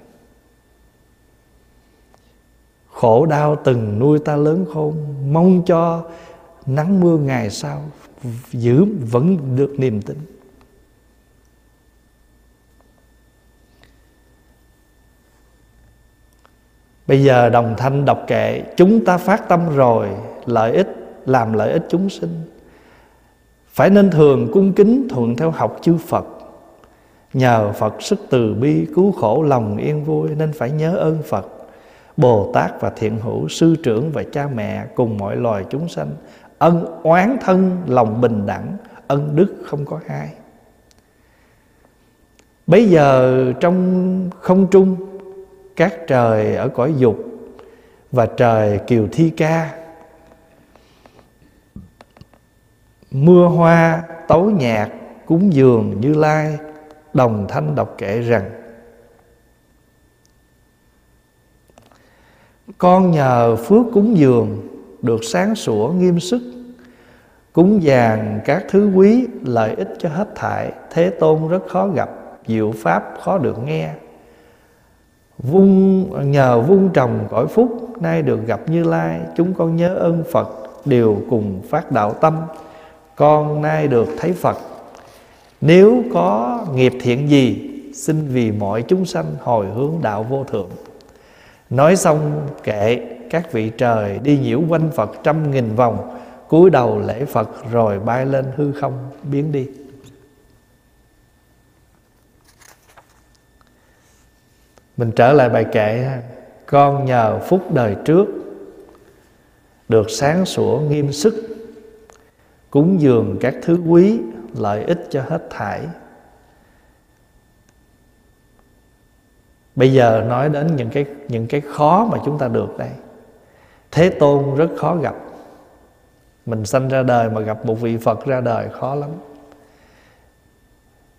S1: Khổ đau từng nuôi ta lớn khôn, mong cho nắng mưa ngày sau giữ, vẫn được niềm tin. Bây giờ đồng thanh đọc kệ, Chúng ta phát tâm rồi, Lợi ích, làm lợi ích chúng sinh. Phải nên thường cung kính Thuận theo học chư Phật. Nhờ Phật sức từ bi Cứu khổ lòng yên vui Nên phải nhớ ơn Phật. Bồ Tát và thiện hữu, Sư trưởng và cha mẹ Cùng mọi loài chúng sanh Ân oán thân, lòng bình đẳng, Ân đức không có hai. Bây giờ trong không trung, các trời ở cõi dục và trời kiều thi ca, mưa hoa, tấu nhạc cúng dường như lai đồng thanh đọc kệ rằng, con nhờ phước cúng dường được sáng sủa nghiêm sức, cúng vàng các thứ quý, lợi ích cho hết thảy. Thế tôn rất khó gặp, diệu pháp khó được nghe. Vung, nhờ vung trồng cõi phúc, nay được gặp như lai. Chúng con nhớ ơn phật, đều cùng phát đạo tâm. Con nay được thấy phật nếu có nghiệp thiện gì, xin vì mọi chúng sanh hồi hướng đạo vô thượng. Nói xong kệ, các vị trời đi nhiễu quanh phật trăm nghìn vòng, cúi đầu lễ phật rồi bay lên hư không, biến đi. Mình trở lại bài kệ con nhờ phúc đời trước, được sáng sủa nghiêm sức, cúng dường các thứ quý lợi ích cho hết thảy. Bây giờ nói đến những cái những cái khó mà chúng ta được đây. Thế tôn rất khó gặp. Mình sanh ra đời mà gặp một vị phật ra đời khó lắm.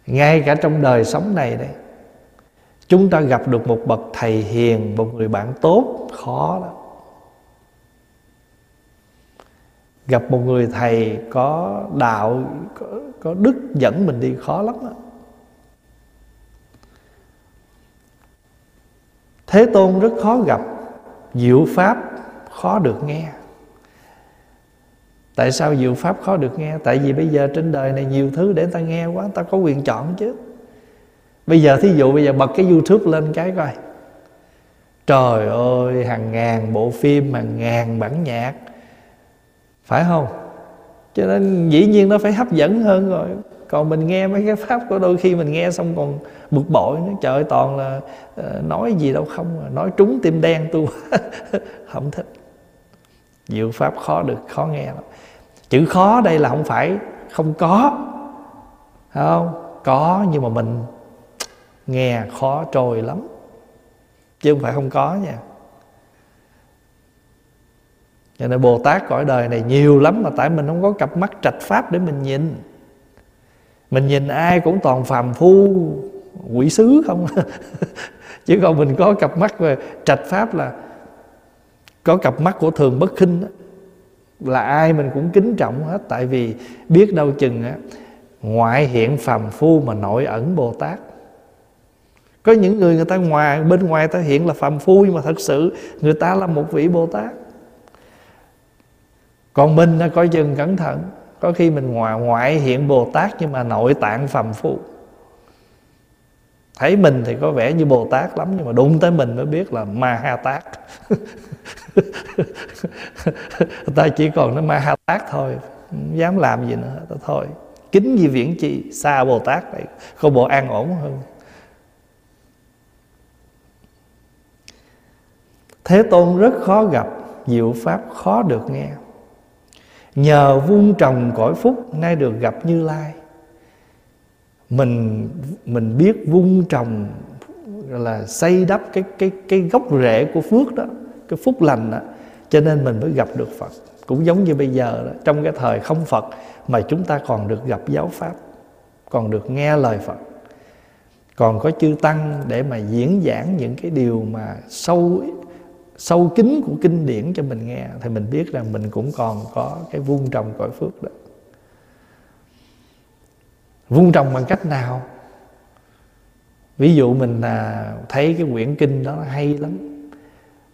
S1: Ngay cả trong đời sống này đây, chúng ta gặp được một bậc thầy hiền, một người bạn tốt, khó lắm. Gặp một người thầy có đạo có, có đức dẫn mình đi khó lắm đó. thế tôn rất khó gặp diệu pháp khó được nghe. Tại sao diệu pháp khó được nghe? Tại vì bây giờ trên đời này nhiều thứ để ta nghe quá ta có quyền chọn chứ. Bây giờ thí dụ bây giờ bật cái youtube lên cái coi. Trời ơi hàng ngàn bộ phim hàng ngàn bản nhạc phải không? Cho nên dĩ nhiên nó phải hấp dẫn hơn rồi. Còn mình nghe mấy cái pháp có đôi khi mình nghe xong còn bực bội nữa. Trời ơi toàn là uh, nói gì đâu không à. nói trúng tim đen tôi không thích. Nhiều pháp khó được khó nghe lắm. Chữ khó đây là không phải không có. Không? Có nhưng mà mình nghe khó trôi lắm. Chứ không phải không có nha cho nên Bồ Tát cõi đời này nhiều lắm Mà tại mình không có cặp mắt trạch pháp để mình nhìn. Mình nhìn ai cũng toàn phàm phu, Quỷ sứ không? Chứ còn mình có cặp mắt về trạch pháp là Có cặp mắt của thường bất khinh đó. Là ai mình cũng kính trọng hết. Tại vì biết đâu chừng á, Ngoại hiện phàm phu mà nội ẩn Bồ Tát. Có những người người ta ngoài, Bên ngoài ta hiện là phàm phu Nhưng mà thật sự người ta là một vị Bồ Tát còn mình nó coi chừng cẩn thận. Có khi mình ngoài ngoại hiện bồ tát nhưng mà nội tạng phàm phu. Thấy mình thì có vẻ như bồ tát lắm nhưng mà đụng tới mình mới biết là ma ha tát ta chỉ còn nó ma ha tát thôi. Không dám làm gì nữa. Ta thôi. Kính gì viễn chi xa bồ tát này có bộ an ổn hơn. Thế tôn rất khó gặp. Diệu pháp khó được nghe. Nhờ vun trồng cõi phúc Nay được gặp Như Lai Mình mình biết vun trồng là xây đắp cái cái cái gốc rễ của phước đó, cái phúc lành đó, cho nên mình mới gặp được Phật. Cũng giống như bây giờ đó, trong cái thời không Phật mà chúng ta còn được gặp giáo pháp, còn được nghe lời Phật. Còn có chư tăng để mà diễn giảng những cái điều mà sâu sâu kín của kinh điển cho mình nghe, thì mình biết rằng mình cũng còn có cái vun trồng cõi phước đó. Vun trồng bằng cách nào? Ví dụ mình là thấy cái quyển kinh đó hay lắm,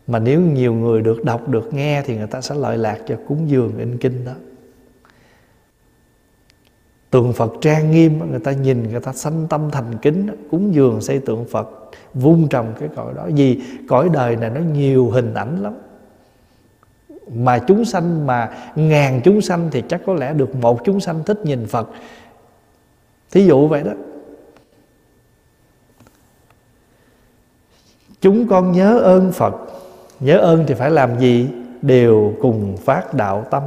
S1: mà nếu nhiều người được đọc, được nghe thì người ta sẽ lợi lạc cho cúng dường in kinh đó tượng Phật trang nghiêm người ta nhìn, người ta sanh tâm thành kính cúng dường xây tượng Phật, vun trồng cái cõi đó. Vì cõi đời này nó nhiều hình ảnh lắm. Mà chúng sanh mà ngàn chúng sanh thì chắc có lẽ được một chúng sanh thích nhìn Phật. Thí dụ vậy đó. Chúng con nhớ ơn Phật. Nhớ ơn thì phải làm gì? Đều cùng phát đạo tâm.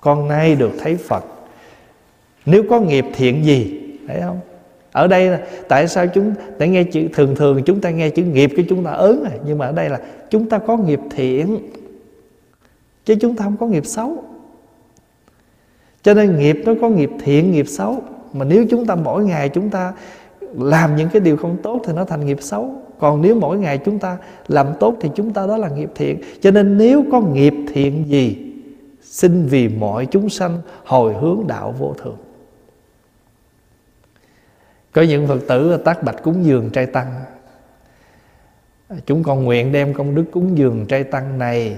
S1: Con nay được thấy Phật nếu có nghiệp thiện gì, thấy không? Ở đây là tại sao chúng ta nghe chữ, thường thường chúng ta nghe chữ nghiệp cái chúng ta ớn này nhưng mà ở đây là chúng ta có nghiệp thiện, chứ chúng ta không có nghiệp xấu. Cho nên nghiệp nó có nghiệp thiện, nghiệp xấu. Mà nếu chúng ta mỗi ngày chúng ta làm những cái điều không tốt thì nó thành nghiệp xấu. Còn nếu mỗi ngày chúng ta làm tốt thì chúng ta đó là nghiệp thiện. Cho nên nếu có nghiệp thiện gì, xin vì mọi chúng sanh hồi hướng đạo vô thường có những phật tử tác bạch cúng dường trai tăng. Chúng con nguyện đem công đức cúng dường trai tăng này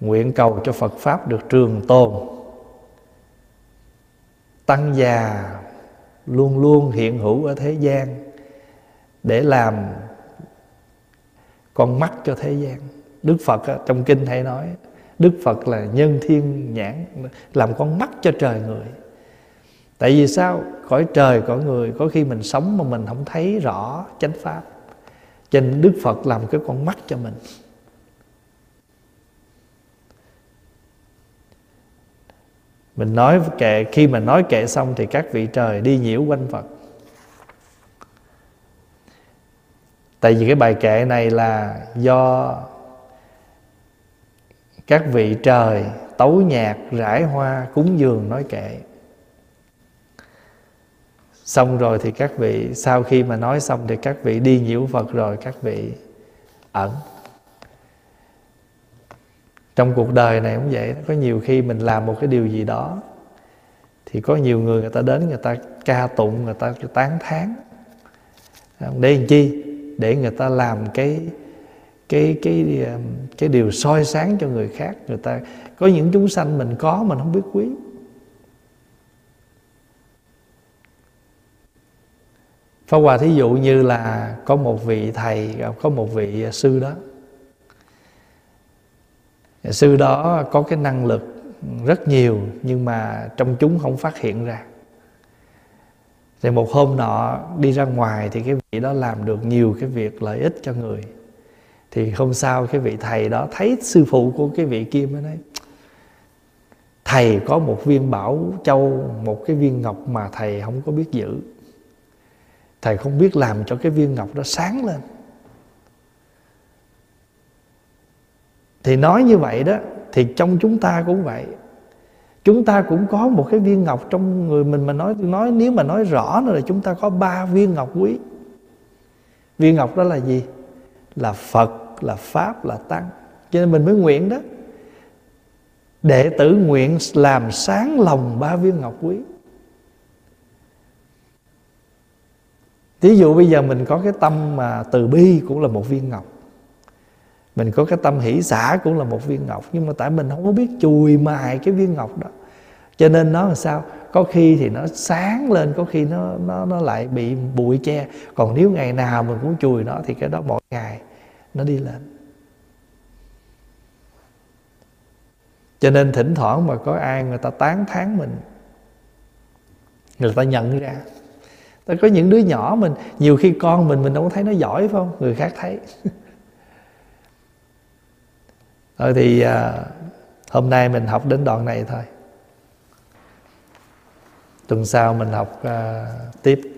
S1: nguyện cầu cho phật pháp được trường tồn. Tăng già luôn luôn hiện hữu ở thế gian để làm con mắt cho thế gian. Đức phật trong kinh hay nói, đức phật là nhân thiên nhãn, làm con mắt cho trời người tại vì sao? Cõi trời, cõi người, có khi mình sống mà mình không thấy rõ chánh pháp. Cho nên đức phật làm cái con mắt cho mình. Mình nói kệ, khi mà nói kệ xong thì các vị trời đi nhiễu quanh phật. Tại vì cái bài kệ này là do các vị trời tấu nhạc rải hoa cúng dường nói kệ xong rồi thì các vị, sau khi mà nói xong thì các vị đi nhiễu phật rồi, các vị ẩn. Trong cuộc đời này cũng vậy có nhiều khi mình làm một cái điều gì đó thì có nhiều người người ta đến người ta ca tụng, người ta tán thán. Ờ, để làm chi? Để người ta làm cái cái cái cái điều soi sáng cho người khác. Người ta, có những chúng sanh mình có, mình không biết quý. Pháp Hòa thí dụ như là có một vị thầy, có một vị sư đó. Sư đó có cái năng lực rất nhiều nhưng mà trong chúng không phát hiện ra. Thì một hôm nọ đi ra ngoài thì cái vị đó làm được nhiều cái việc lợi ích cho người. Thì hôm sau cái vị thầy đó thấy sư phụ của cái vị kia mới nói thầy có một viên bảo châu một cái viên ngọc mà thầy không có biết giữ thầy không biết làm cho cái viên ngọc đó sáng lên. Thì nói như vậy đó, thì trong chúng ta cũng vậy. Chúng ta cũng có một cái viên ngọc trong người mình mà nói nói, nếu mà nói rõ nữa là chúng ta có ba viên ngọc quý. Viên ngọc đó là gì? Là phật, là pháp, là tăng. Cho nên mình mới nguyện đó, đệ tử nguyện làm sáng lòng ba viên ngọc quý. Ví dụ bây giờ mình có cái tâm mà từ bi cũng là một viên ngọc. Mình có cái tâm hỷ xả cũng là một viên ngọc. Nhưng mà tại mình không có biết chùi mài cái viên ngọc đó. Cho nên nó làm sao? Có khi thì nó sáng lên, có khi nó nó nó lại bị bụi che. Còn nếu ngày nào mình cũng chùi nó thì cái đó mỗi ngày nó đi lên. Cho nên thỉnh thoảng mà có ai người ta tán thán mình, người ta nhận ra ta có những đứa nhỏ mình nhiều khi con mình mình đâu có thấy nó giỏi phải không? Người khác thấy. Rồi thì à, hôm nay mình học đến đoạn này thôi. Tuần sau mình học à, tiếp.